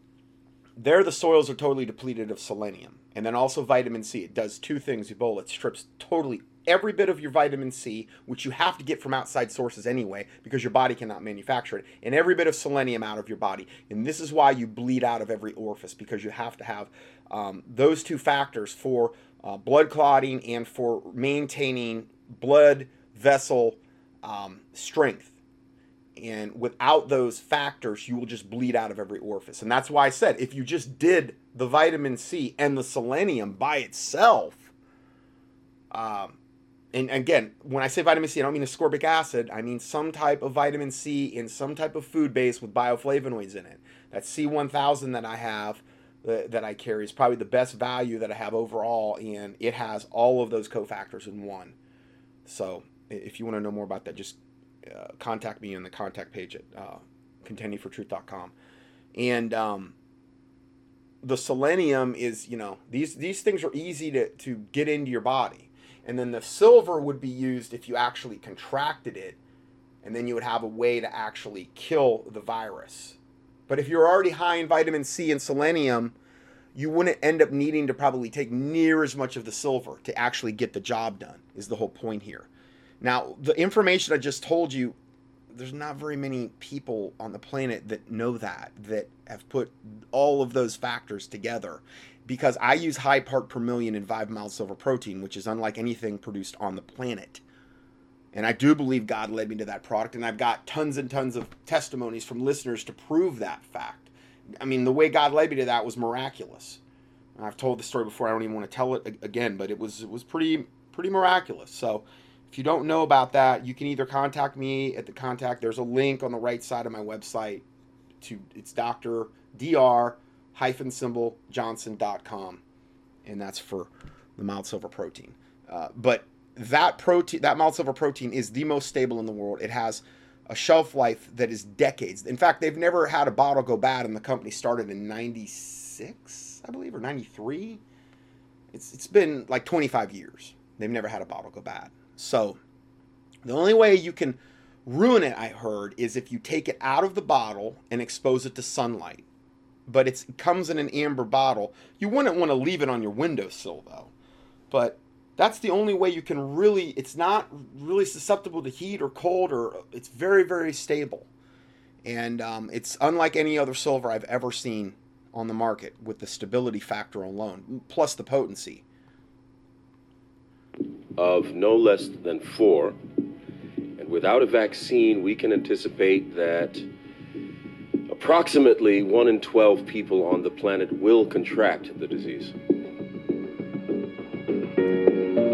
there the soils are totally depleted of selenium and then also vitamin c. It does two things. Ebola it strips totally every bit of your vitamin C, which you have to get from outside sources anyway, because your body cannot manufacture it, and every bit of selenium out of your body. And this is why you bleed out of every orifice, because you have to have um, those two factors for uh, blood clotting and for maintaining blood vessel um, strength. And without those factors, you will just bleed out of every orifice. And that's why I said if you just did the vitamin C and the selenium by itself, um, and again, when I say vitamin C, I don't mean ascorbic acid. I mean some type of vitamin C in some type of food base with bioflavonoids in it. That C1000 that I have, that I carry, is probably the best value that I have overall, and it has all of those cofactors in one. So if you want to know more about that, just uh, contact me on the contact page at uh, contendingfortruth.com. And um, the selenium is, you know, these these things are easy to, to get into your body and then the silver would be used if you actually contracted it, and then you would have a way to actually kill the virus. But if you're already high in vitamin C and selenium, you wouldn't end up needing to probably take near as much of the silver to actually get the job done, is the whole point here. Now, the information I just told you, there's not very many people on the planet that know that, that have put all of those factors together because I use high part per million in five mild silver protein, which is unlike anything produced on the planet. And I do believe God led me to that product, and I've got tons and tons of testimonies from listeners to prove that fact. I mean, the way God led me to that was miraculous. I've told the story before. I don't even want to tell it again, but it was it was pretty pretty miraculous. So, if you don't know about that, you can either contact me at the contact. There's a link on the right side of my website to it's Doctor Dr hyphen symbol johnson.com and that's for the mild silver protein. Uh, but that protein that mild silver protein is the most stable in the world. It has a shelf life that is decades. In fact they've never had a bottle go bad and the company started in 96 i believe or 93 it's, it's been like 25 years. They've never had a bottle go bad. So the only way you can ruin it i heard is if you take it out of the bottle and expose it to sunlight but it comes in an amber bottle. You wouldn't want to leave it on your windowsill though. But that's the only way you can really it's not really susceptible to heat or cold or it's very very stable and um, it's unlike any other silver i've ever seen on the market with the stability factor alone plus the potency of no less than four and without a vaccine we can anticipate that Approximately 1 in 12 people on the planet will contract the disease.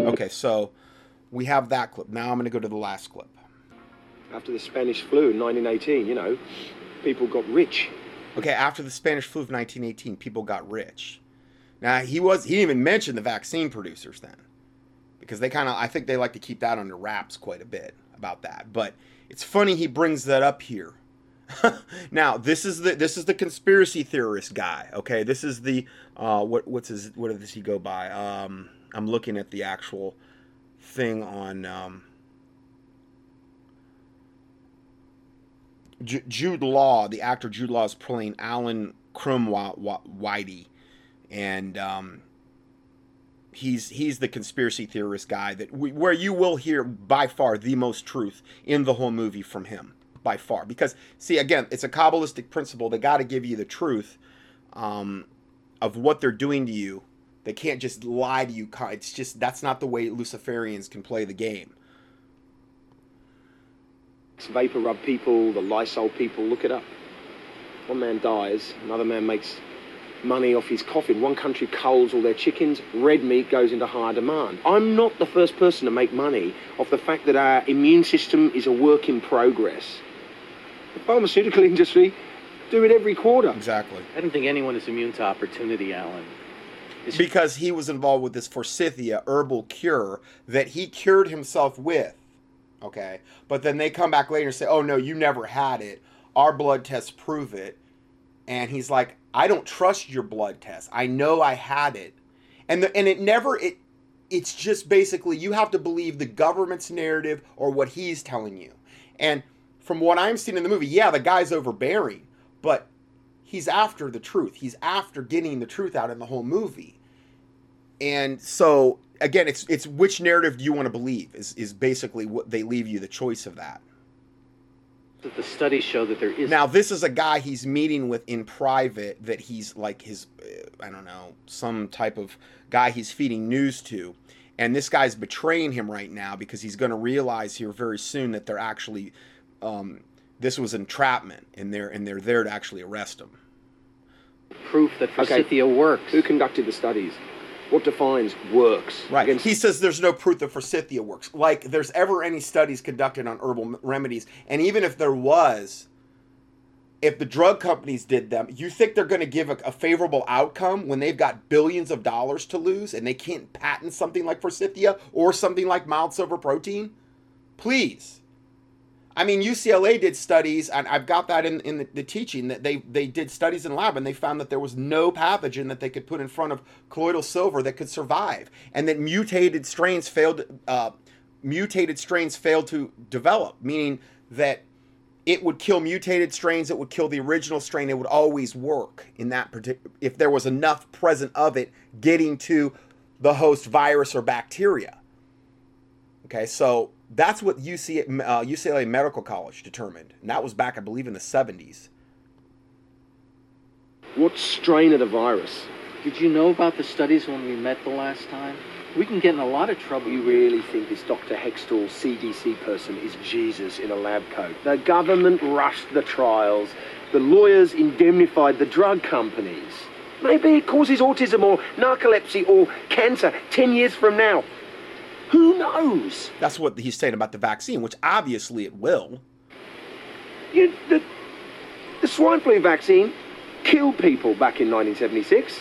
Okay, so we have that clip. Now I'm going to go to the last clip. After the Spanish flu in 1918, you know, people got rich. Okay, after the Spanish flu of 1918, people got rich. Now he was he didn't even mention the vaccine producers then, because they kind of I think they like to keep that under wraps quite a bit about that. But it's funny he brings that up here. [laughs] now this is the this is the conspiracy theorist guy. Okay, this is the uh, what what's his what does he go by? Um, I'm looking at the actual thing on. Um, J- Jude Law, the actor Jude Law is playing Alan Whitey, and um, he's he's the conspiracy theorist guy that we, where you will hear by far the most truth in the whole movie from him by far. Because see again it's a kabbalistic principle. They got to give you the truth um, of what they're doing to you. They can't just lie to you. It's just that's not the way luciferians can play the game. It's vapor rub people the lysol people. Look it up. One man dies another man makes money off his coffin. One country culls all their chickens, red meat goes into higher demand. I'm not the first person to make money off the fact that our immune system is a work in progress. The pharmaceutical industry do it every quarter. Exactly. I don't think anyone is immune to opportunity, Alan. It's because he was involved with this forsythia herbal cure that he cured himself with. Okay. But then they come back later and say, oh, no, you never had it. Our blood tests prove it. And he's like, I don't trust your blood test. I know I had it. And the, and it never it it's just basically you have to believe the government's narrative or what he's telling you. And from what I'm seeing in the movie, yeah, the guy's overbearing, but he's after the truth. He's after getting the truth out in the whole movie. And so again, it's it's which narrative do you want to believe is is basically what they leave you the choice of that that the studies show that there is. Now, this is a guy he's meeting with in private that he's like his, uh, I don't know, some type of guy he's feeding news to. And this guy's betraying him right now because he's going to realize here very soon that they're actually, um, this was entrapment and they're, and they're there to actually arrest him. Proof that forsythia okay. works. Who conducted the studies? what defines works? Right. Against- he says there's no proof that forsythia works. Like there's ever any studies conducted on herbal remedies, and even if there was, if the drug companies did them, you think they're going to give a, a, favorable outcome when they've got billions of dollars to lose and they can't patent something like forsythia or something like mild silver protein? Please. I mean, UCLA did studies, and I've got that in, in the, the, teaching that they, they did studies in lab and they found that there was no pathogen that they could put in front of colloidal silver that could survive, and that mutated strains failed uh, mutated strains failed to develop, meaning that it would kill mutated strains, it would kill the original strain, it would always work in that particular if there was enough present of it getting to the host virus or bacteria. Okay, so that's what UC, uh, UCLA Medical College determined. And that was back, I believe, in the 70s. What strain of the virus? Did you know about the studies when we met the last time? We can get in a lot of trouble. You really think this Dr. Hextall CDC person is Jesus in a lab coat? The government rushed the trials. The lawyers indemnified the drug companies. Maybe it causes autism or narcolepsy or cancer 10 years from now. Who knows? That's what he's saying about the vaccine, which obviously it will. You, the, the swine flu vaccine killed people back in 1976.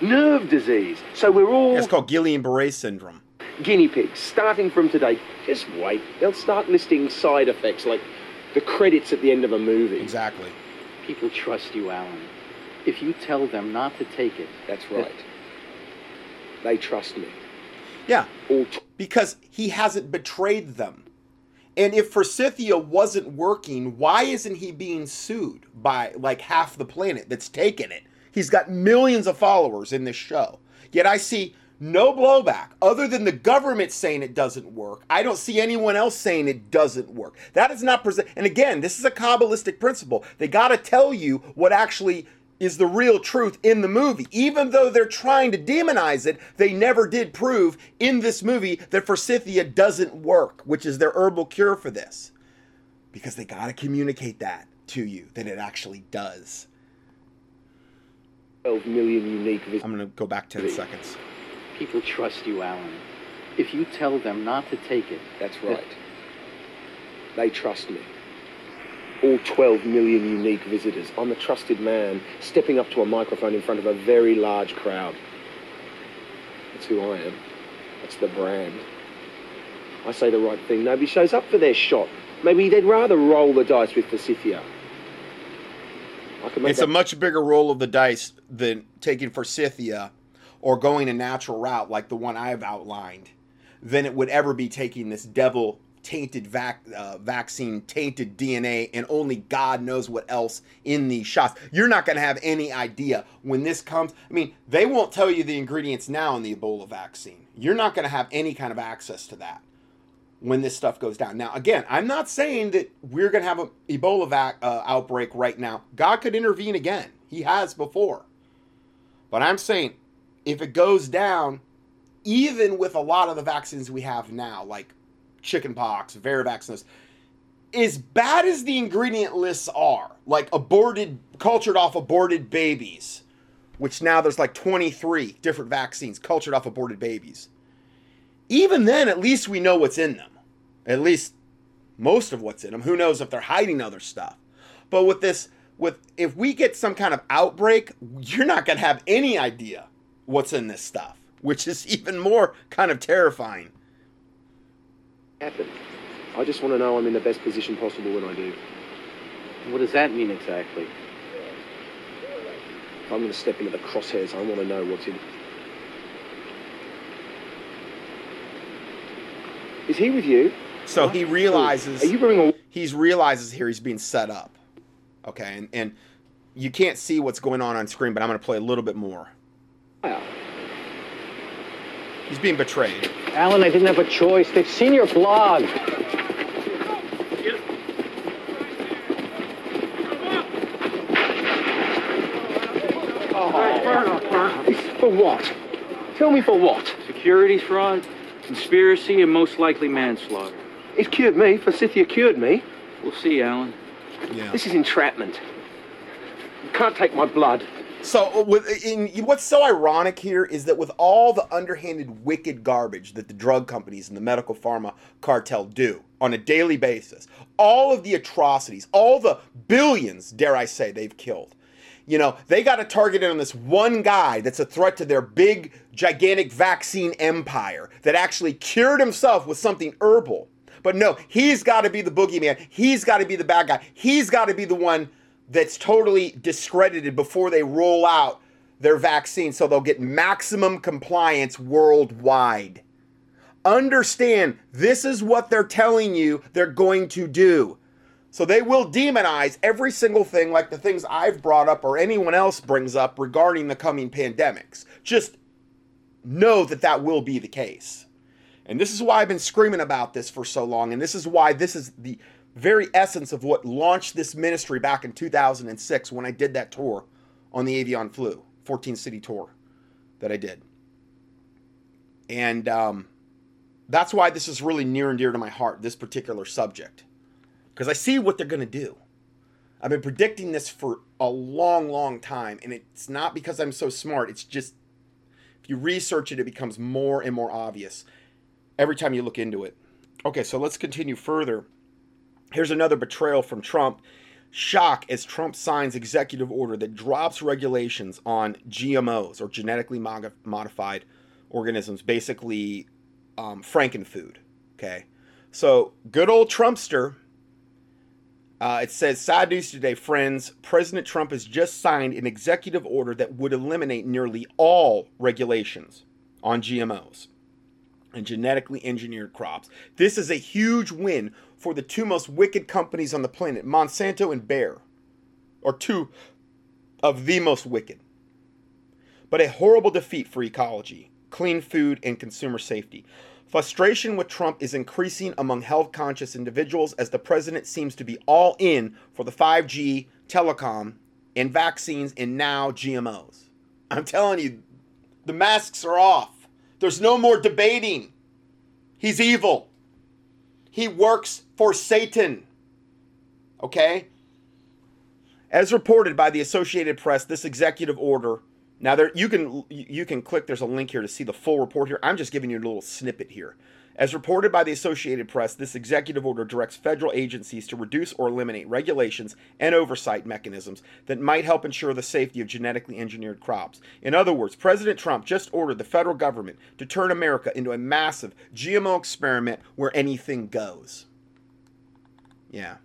Nerve disease. So we're all. It's called Guillain Barre syndrome. Guinea pigs, starting from today. Just wait. They'll start listing side effects like the credits at the end of a movie. Exactly. People trust you, Alan. If you tell them not to take it. That's right. They trust me. Yeah. Because he hasn't betrayed them. And if Forsythia wasn't working, why isn't he being sued by like half the planet that's taken it? He's got millions of followers in this show. Yet I see no blowback other than the government saying it doesn't work. I don't see anyone else saying it doesn't work. That is not present. And again, this is a Kabbalistic principle. They got to tell you what actually is the real truth in the movie. Even though they're trying to demonize it, they never did prove in this movie that forsythia doesn't work, which is their herbal cure for this. Because they got to communicate that to you, that it actually does. 12 million unique visitors. I'm going to go back 10 seconds. People trust you, Alan. If you tell them not to take it. That's right. They trust me all 12 million unique visitors. I'm a trusted man stepping up to a microphone in front of a very large crowd. That's who I am. That's the brand. I say the right thing. Nobody shows up for their shot. Maybe they'd rather roll the dice with Forsythia. It's that- a much bigger roll of the dice than taking Forsythia or going a natural route like the one I've outlined than it would ever be taking this devil tainted vac- uh, vaccine, tainted DNA, and only God knows what else in these shots. You're not going to have any idea when this comes. I mean, they won't tell you the ingredients now in the Ebola vaccine. You're not going to have any kind of access to that when this stuff goes down. Now, again, I'm not saying that we're going to have an Ebola vac- uh, outbreak right now. God could intervene again. He has before. But I'm saying if it goes down, even with a lot of the vaccines we have now, like chickenpox, Varivax, as bad as the ingredient lists are, like aborted, cultured off aborted babies, which now there's like 23 different vaccines cultured off aborted babies. Even then, at least we know what's in them. At least most of what's in them. Who knows if they're hiding other stuff? But with this, with if we get some kind of outbreak, you're not going to have any idea what's in this stuff, which is [laughs] even more kind of terrifying happen. I just want to know I'm in the best position possible when I do. What does that mean exactly? If I'm going to step into the crosshairs, I want to know what's in. Is he with you? So he realizes. Are you bringing a? He's realizes here he's being set up. Okay, and and you can't see what's going on on screen, but I'm going to play a little bit more. Yeah. He's being betrayed. Alan, I didn't have a choice. They've seen your blog. Oh, for what? Tell me for what? Securities fraud, conspiracy, and most likely manslaughter. It cured me. Forsythia cured me. We'll see, Alan. Yeah. This is entrapment. You can't take my blood. So, uh, with, in, what's so ironic here is that with all the underhanded, wicked garbage that the drug companies and the medical pharma cartel do on a daily basis, all of the atrocities, all the billions, dare I say, they've killed. You know, they got to target on this one guy that's a threat to their big, gigantic vaccine empire that actually cured himself with something herbal. But no, he's got to be the boogeyman. He's got to be the bad guy. He's got to be the one that's totally discredited before they roll out their vaccine so they'll get maximum compliance worldwide. Understand, this is what they're telling you they're going to do. So they will demonize every single thing, like the things I've brought up or anyone else brings up regarding the coming pandemics. Just know that that will be the case. And this is why I've been screaming about this for so long. And this is why this is the very essence of what launched this ministry back in 2006 when I did that tour on the Avian Flu, 14 city tour that I did. And um, that's why this is really near and dear to my heart, this particular subject. Because I see what they're going to do. I've been predicting this for a long, long time. And it's not because I'm so smart. It's just, if you research it, it becomes more and more obvious every time you look into it. Okay, so let's continue further. Here's another betrayal from Trump. Shock as Trump signs executive order that drops regulations on GMOs or genetically modified organisms, basically um, frankenfood. Okay, so good old Trumpster. Uh, it says, sad news today, friends. President Trump has just signed an executive order that would eliminate nearly all regulations on GMOs and genetically engineered crops. This is a huge win for the two most wicked companies on the planet, Monsanto and Bayer, are two of the most wicked. But a horrible defeat for ecology, clean food, and consumer safety. Frustration with Trump is increasing among health conscious individuals as the president seems to be all in for the 5G, telecom, and vaccines, and now GMOs. I'm telling you, the masks are off. There's no more debating. He's evil. He works for Satan. Okay? As reported by the Associated Press, this executive order. Now there you can you can click there's a link here to see the full report here. I'm just giving you a little snippet here. As reported by the Associated Press, this executive order directs federal agencies to reduce or eliminate regulations and oversight mechanisms that might help ensure the safety of genetically engineered crops. In other words, President Trump just ordered the federal government to turn America into a massive GMO experiment where anything goes. Yeah.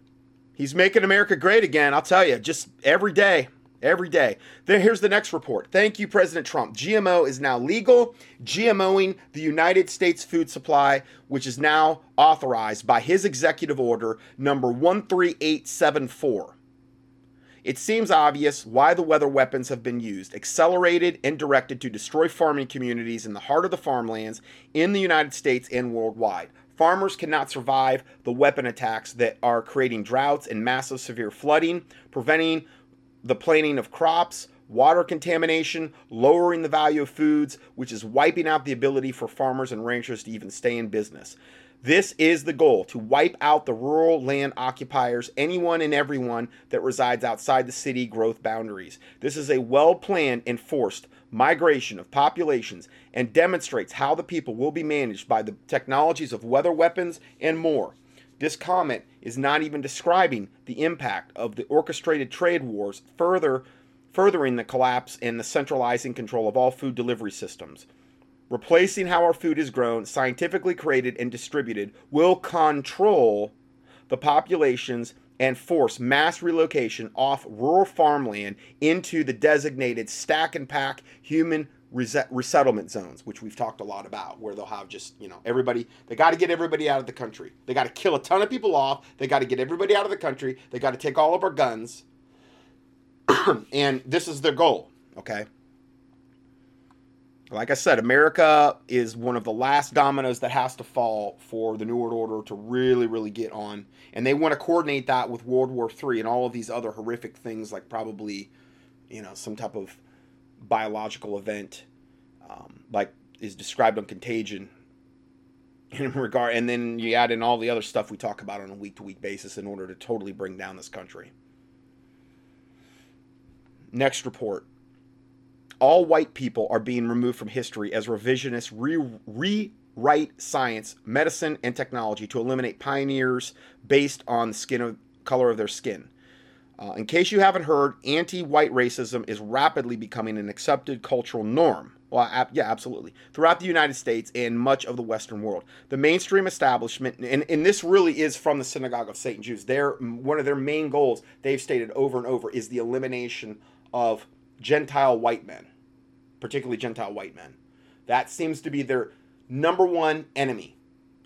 He's making America great again, I'll tell you, just every day every day. Then here's the next report. Thank you, President Trump. GMO is now legal. GMOing the United States food supply, which is now authorized by his executive order number 13874. It seems obvious why the weather weapons have been used, accelerated and directed to destroy farming communities in the heart of the farmlands in the United States and worldwide. Farmers cannot survive the weapon attacks that are creating droughts and massive severe flooding, preventing the planting of crops, water contamination, lowering the value of foods, which is wiping out the ability for farmers and ranchers to even stay in business. This is the goal to wipe out the rural land occupiers, anyone and everyone that resides outside the city growth boundaries. This is a well planned and forced migration of populations and demonstrates how the people will be managed by the technologies of weather weapons and more. This comment is not even describing the impact of the orchestrated trade wars, further furthering the collapse and the centralizing control of all food delivery systems. Replacing how our food is grown, scientifically created, and distributed will control the populations and force mass relocation off rural farmland into the designated stack and pack human resettlement zones, which we've talked a lot about, where they'll have just, you know, everybody, they got to get everybody out of the country. They got to kill a ton of people off. They got to get everybody out of the country. They got to take all of our guns. [clears throat] and this is their goal, okay? Like I said, America is one of the last dominoes that has to fall for the New World Order to really, really get on. And they want to coordinate that with World War III and all of these other horrific things, like probably, you know, some type of biological event, um, like is described on Contagion [laughs] in regard, and then you add in all the other stuff we talk about on a week to week basis in order to totally bring down this country. Next report. All white people are being removed from history as revisionists re- rewrite science, medicine, and technology to eliminate pioneers based on the skin of, color of their skin. Uh, in case you haven't heard, anti white racism is rapidly becoming an accepted cultural norm. Well, ab- yeah, absolutely. Throughout the United States and much of the Western world, the mainstream establishment, and, and this really is from the Synagogue of Satan Jews. Their one of their main goals, they've stated over and over, is the elimination of Gentile white men, particularly Gentile white men. That seems to be their number one enemy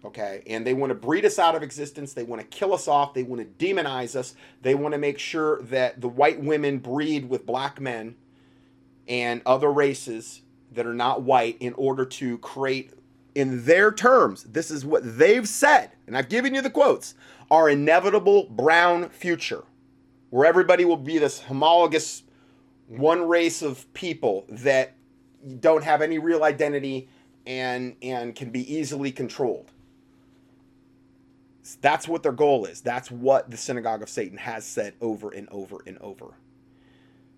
okay? And they want to breed us out of existence. They want to kill us off. They want to demonize us. They want to make sure that the white women breed with black men and other races that are not white in order to create in their terms this is what they've said and i've given you the quotes our inevitable brown future where everybody will be this homologous one race of people that don't have any real identity and and can be easily controlled that's what their goal is. That's what the synagogue of Satan has said over and over and over.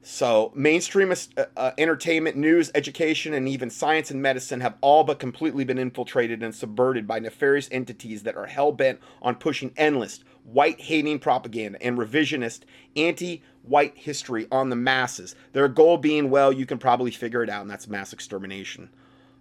So, mainstream uh, uh, entertainment, news, education, and even science and medicine have all but completely been infiltrated and subverted by nefarious entities that are hell bent on pushing endless white hating propaganda and revisionist anti white history on the masses. Their goal being, well, you can probably figure it out, and that's mass extermination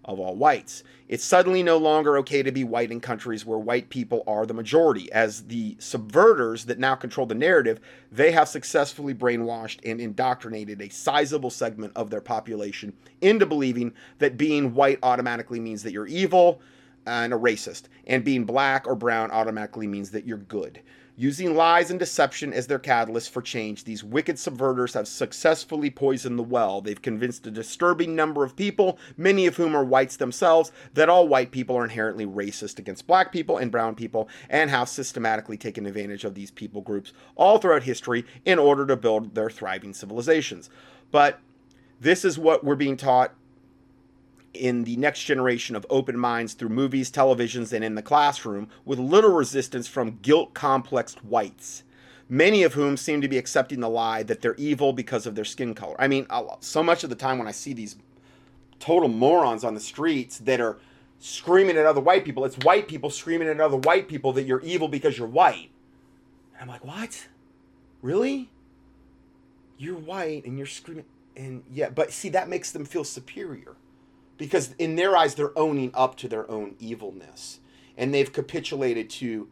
of all whites. It's suddenly no longer okay to be white in countries where white people are the majority. As the subverters that now control the narrative, they have successfully brainwashed and indoctrinated a sizable segment of their population into believing that being white automatically means that you're evil and a racist, and being black or brown automatically means that you're good. Using lies and deception as their catalyst for change, these wicked subverters have successfully poisoned the well. They've convinced a disturbing number of people, many of whom are whites themselves, that all white people are inherently racist against black people and brown people, and have systematically taken advantage of these people groups all throughout history in order to build their thriving civilizations. But this is what we're being taught in the next generation of open minds through movies, televisions, and in the classroom, with little resistance from guilt complexed whites, many of whom seem to be accepting the lie that they're evil because of their skin color. I mean, so much of the time when I see these total morons on the streets that are screaming at other white people. It's white people screaming at other white people that you're evil because you're white. And I'm like, what? Really? You're white and you're screaming. And yeah, but see, that makes them feel superior because in their eyes, they're owning up to their own evilness. And they've capitulated to,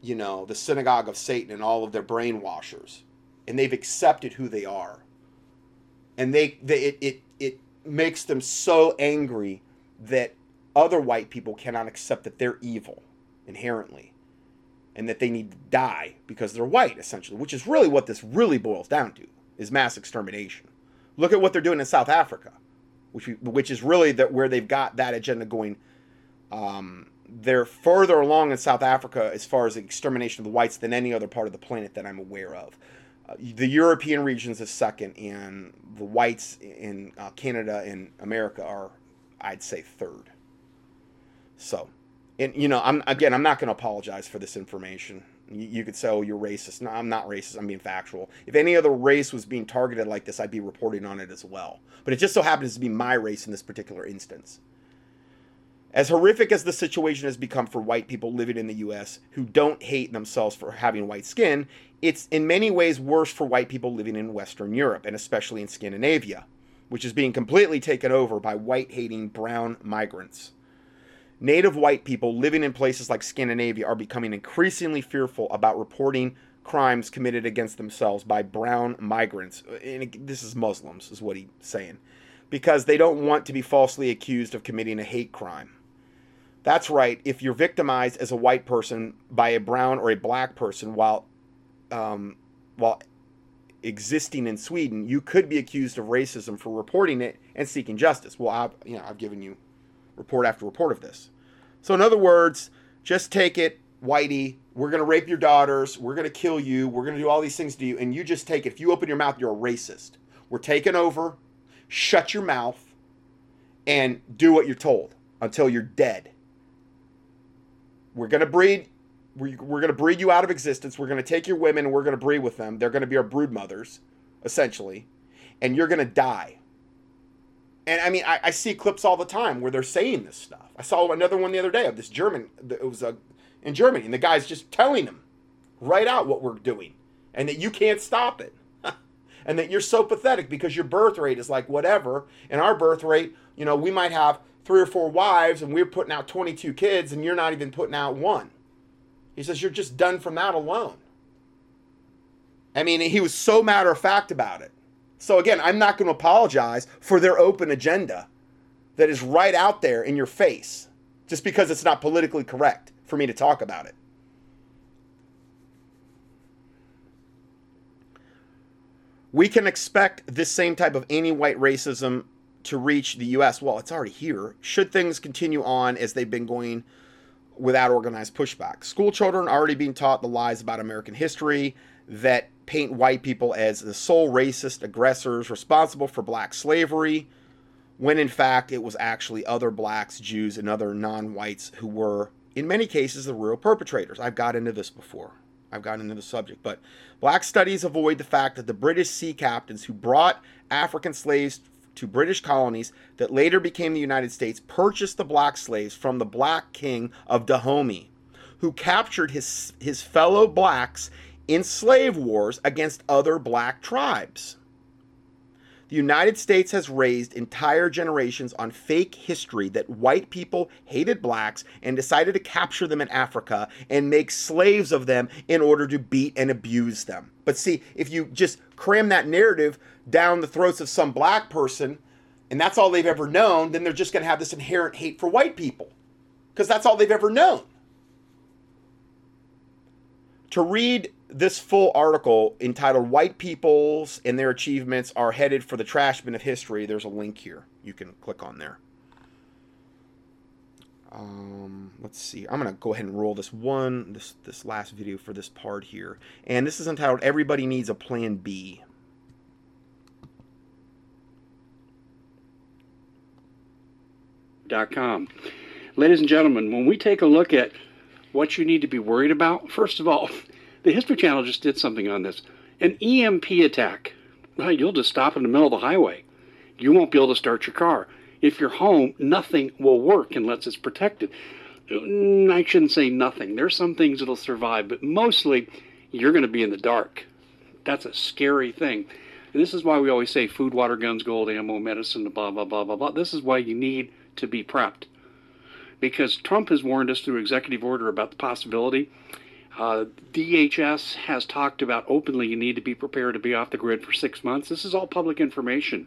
you know, the synagogue of Satan and all of their brainwashers. And they've accepted who they are. And they, they it, it, it makes them so angry that other white people cannot accept that they're evil inherently and that they need to die because they're white essentially which is really what this really boils down to is mass extermination look at what they're doing in south africa which which is really that where they've got that agenda going. Um, they're further along in south africa as far as the extermination of the whites than any other part of the planet that i'm aware of. Uh, the european regions is second and the whites in uh, canada and america are i'd say third. So, and you know, I'm again, I'm not going to apologize for this information. You, could say, "Oh, you're racist." No, I'm not racist. I'm being factual. If any other race was being targeted like this, I'd be reporting on it as well. But it just so happens to be my race in this particular instance. As horrific as the situation has become for white people living in the US who don't hate themselves for having white skin, it's in many ways worse for white people living in Western Europe and especially in Scandinavia, which is being completely taken over by white hating brown migrants. Native white people living in places like Scandinavia are becoming increasingly fearful about reporting crimes committed against themselves by brown migrants. And this is Muslims, is what he's saying. Because they don't want to be falsely accused of committing a hate crime. That's right. If you're victimized as a white person by a brown or a black person while, um, while existing in Sweden, you could be accused of racism for reporting it and seeking justice. Well, I've, you know, I've given you report after report of this. So, in other words, just take it, Whitey. We're going to rape your daughters. We're going to kill you. We're going to do all these things to you. And you just take it. If you open your mouth, you're a racist. We're taking over. Shut your mouth and do what you're told until you're dead. We're going to breed. We're, to breed you out of existence. We're going to take your women and we're going to breed with them. They're going to be our brood mothers, essentially. And you're going to die. And I mean, I, I, see clips all the time where they're saying this stuff. I saw another one the other day of this German. It was a, in Germany, and the guy's just telling them right out what we're doing, and that you can't stop it, [laughs] and that you're so pathetic because your birth rate is like whatever. And our birth rate, you know, we might have three or four wives, and we're putting out 22 kids, and you're not even putting out one. He says you're just done from that alone. I mean, he was so matter of fact about it. So again, I'm not going to apologize for their open agenda that is right out there in your face just because it's not politically correct for me to talk about it. We can expect this same type of anti white racism to reach the US. Well, it's already here. Should things continue on as they've been going without organized pushback? School children are already being taught the lies about American history that paint white people as the sole racist aggressors responsible for black slavery, when in fact it was actually other blacks, Jews, and other non whites who were, in many cases, the real perpetrators. I've got into this before. I've gotten into the subject. But black studies avoid the fact that the British sea captains who brought African slaves to British colonies that later became the United States purchased the black slaves from the black king of Dahomey, who captured his, his fellow blacks in slave wars against other black tribes. The United States has raised entire generations on fake history that white people hated blacks and decided to capture them in Africa and make slaves of them in order to beat and abuse them. But see, if you just cram that narrative down the throats of some black person and that's all they've ever known, then they're just going to have this inherent hate for white people because that's all they've ever known. To read this full article entitled White Peoples and Their Achievements Are Headed for the Trash Bin of History, there's a link here. You can click on there. Um, let's see. I'm to go ahead and roll this one, this, this last video for this part here. And this is entitled Everybody Needs a Plan B. Dot com. Ladies and gentlemen, when we take a look at what you need to be worried about, first of all, the History Channel just did something on this. An EMP attack. You'll just stop in the middle of the highway. You won't be able to start your car. if you're home, nothing will work unless it's protected. Mm, I shouldn't say nothing. There's some things that'll survive, but mostly you're going to be in the dark. That's a scary thing. And this is why we always say food, water, guns, gold, ammo, medicine, blah, blah, blah, blah, blah. This is why you need to be prepped. Because Trump has warned us through executive order about the possibility. Uh, DHS has talked about openly you need to be prepared to be off the grid for six months. This is all public information.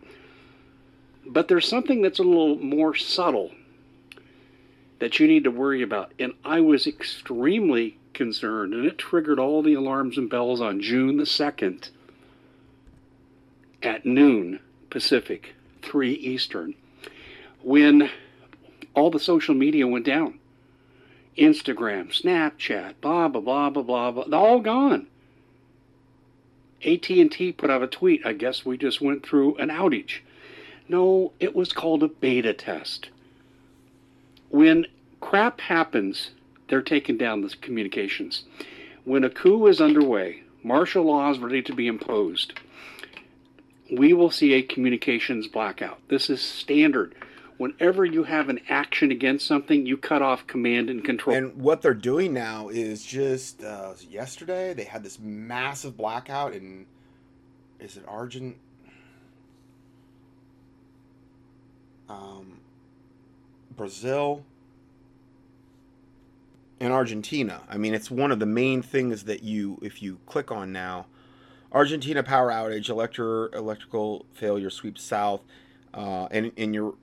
But there's something that's a little more subtle that you need to worry about. And I was extremely concerned, and it triggered all the alarms and bells on June the 2nd at noon Pacific, 3 Eastern, when all the social media went down. Instagram, Snapchat, blah blah blah blah blah blah. They're all gone. AT&T put out a tweet. I guess we just went through an outage. No, it was called a beta test. When crap happens, they're taking down the communications. When a coup is underway, martial law is ready to be imposed we will see a communications blackout. This is standard. Whenever you have an action against something, you cut off command and control. And what they're doing now is just uh, yesterday they had this massive blackout in is it Argent? Um, Brazil and Argentina. I mean, it's one of the main things that you, if you click on now, Argentina power outage, electro, electrical failure sweeps south, uh, and in your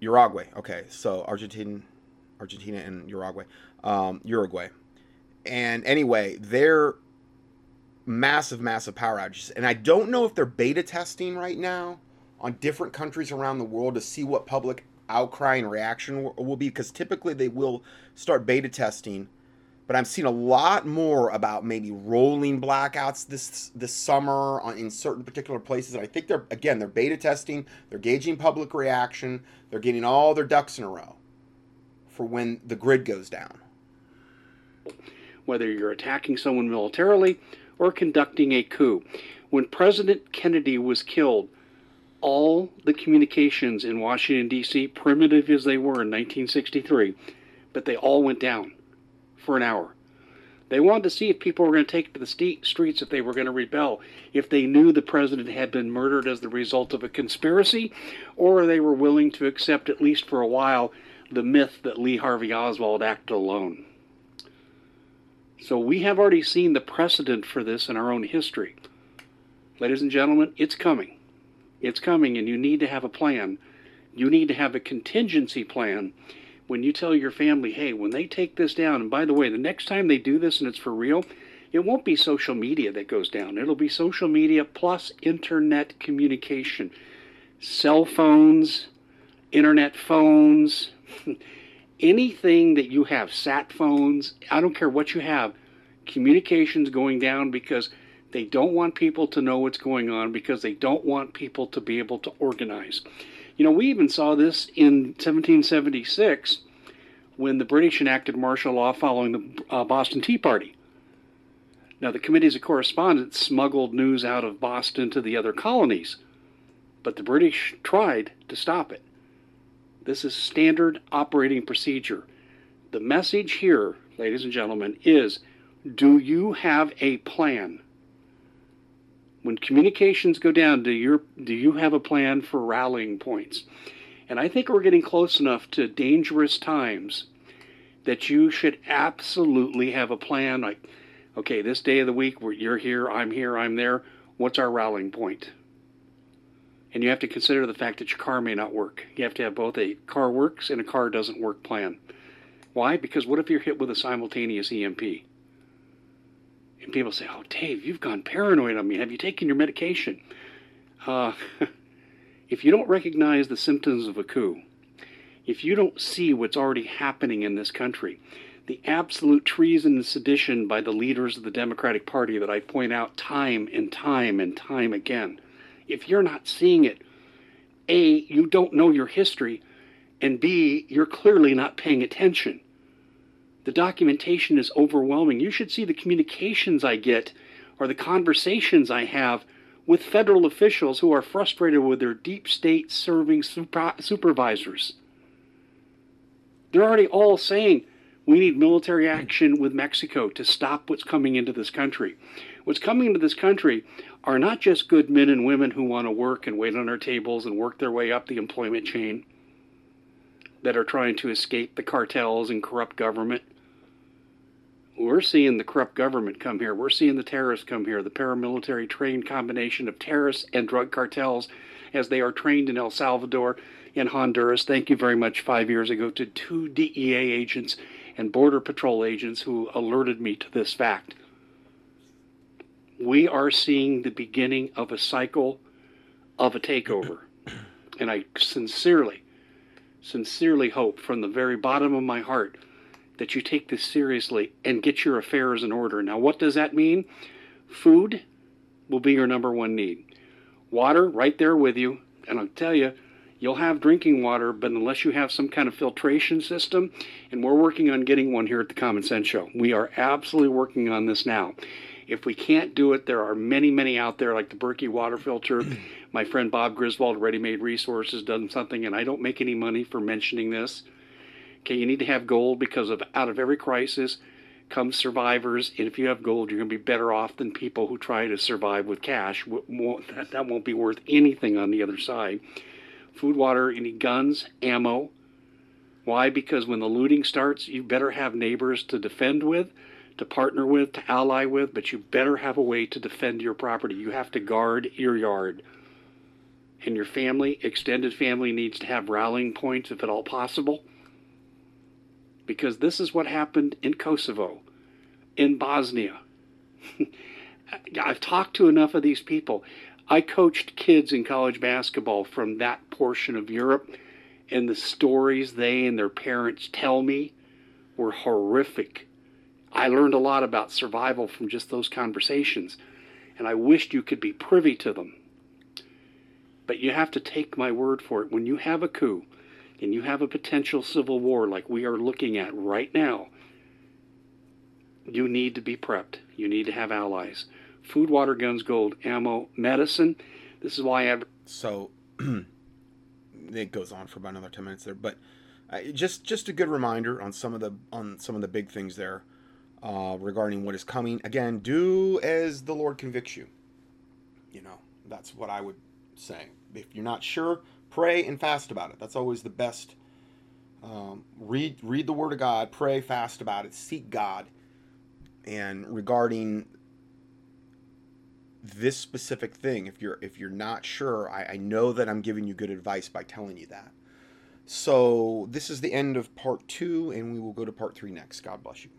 Uruguay. Okay, so Argentina, Argentina and Uruguay, um, Uruguay, and anyway, they're massive, massive power outages, and I don't know if they're beta testing right now on different countries around the world to see what public outcry and reaction will be, because typically they will start beta testing but I'm seeing a lot more about maybe rolling blackouts this this summer in certain particular places. And I think they're again they're beta testing, they're gauging public reaction, they're getting all their ducks in a row for when the grid goes down. Whether you're attacking someone militarily or conducting a coup, when President Kennedy was killed, all the communications in Washington D.C., primitive as they were in 1963, but they all went down for an hour. They wanted to see if people were going to take to the streets if they were going to rebel, if they knew the president had been murdered as the result of a conspiracy, or they were willing to accept, at least for a while, the myth that Lee Harvey Oswald acted alone. So we have already seen the precedent for this in our own history. Ladies and gentlemen, it's coming. It's coming, and you need to have a plan. You need to have a contingency plan when you tell your family, hey, when they take this down, and by the way, the next time they do this and it's for real, it won't be social media that goes down. It'll be social media plus internet communication. Cell phones, internet phones, [laughs] anything that you have, sat phones, I don't care what you have, communications going down because they don't want people to know what's going on because they don't want people to be able to organize. You know, we even saw this in 1776 when the British enacted martial law following the uh, Boston Tea Party. Now, the committees of correspondence smuggled news out of Boston to the other colonies, but the British tried to stop it. This is standard operating procedure. The message here, ladies and gentlemen, is do you have a plan? When communications go down, do you do you have a plan for rallying points? And I think we're getting close enough to dangerous times that you should absolutely have a plan. Like, okay, this day of the week, you're here, I'm here, I'm there. What's our rallying point? And you have to consider the fact that your car may not work. You have to have both a car works and a car doesn't work plan. Why? Because what if you're hit with a simultaneous EMP? And people say, Oh, Dave, you've gone paranoid on me. Have you taken your medication? Uh, [laughs] if you don't recognize the symptoms of a coup, if you don't see what's already happening in this country, the absolute treason and sedition by the leaders of the Democratic Party that I point out time and time and time again, if you're not seeing it, A, you don't know your history, and B, you're clearly not paying attention. The documentation is overwhelming. You should see the communications I get or the conversations I have with federal officials who are frustrated with their deep state serving super- supervisors. They're already all saying we need military action with Mexico to stop what's coming into this country. What's coming into this country are not just good men and women who want to work and wait on our tables and work their way up the employment chain that are trying to escape the cartels and corrupt government. We're seeing the corrupt government come here. We're seeing the terrorists come here, the paramilitary trained combination of terrorists and drug cartels as they are trained in El Salvador and Honduras. Thank you very much five years ago to two DEA agents and Border Patrol agents who alerted me to this fact. We are seeing the beginning of a cycle of a takeover. And I sincerely, sincerely hope from the very bottom of my heart that you take this seriously and get your affairs in order. Now, what does that mean? Food will be your number one need. Water, right there with you. And I'll tell you, you'll have drinking water, but unless you have some kind of filtration system, and we're working on getting one here at the Common Sense Show. We are absolutely working on this now. If we can't do it, there are many, many out there, like the Berkey water filter. [clears throat] My friend Bob Griswold, Ready Made Resources, done something, and I don't make any money for mentioning this. Okay, you need to have gold because of out of every crisis comes survivors, and if you have gold, you're going to be better off than people who try to survive with cash. [laughs] That won't be worth anything on the other side. Food, water, any guns, ammo. Why? Because when the looting starts, you better have neighbors to defend with to partner with, to ally with, but you better have a way to defend your property. You have to guard your yard. And your family, extended family, needs to have rallying points if at all possible. Because this is what happened in Kosovo, in Bosnia. [laughs] I've talked to enough of these people. I coached kids in college basketball from that portion of Europe, and the stories they and their parents tell me were horrific I learned a lot about survival from just those conversations, and I wished you could be privy to them. But you have to take my word for it. When you have a coup and you have a potential civil war like we are looking at right now, you need to be prepped. You need to have allies. Food, water, guns, gold, ammo, medicine. This is why I. Have So [clears throat] it goes on for about another ten minutes there, but uh, just just a good reminder on some of the on some of the big things there uh, regarding what is coming. Again, do as the Lord convicts you. You know, that's what I would say. If you're not sure, pray and fast about it. That's always the best. Um, read read the Word of God, pray, fast about it, seek God. And regarding this specific thing, if you're if you're not sure, I, I know that I'm giving you good advice by telling you that. So this is the end of part two, and we will go to part three next. God bless you.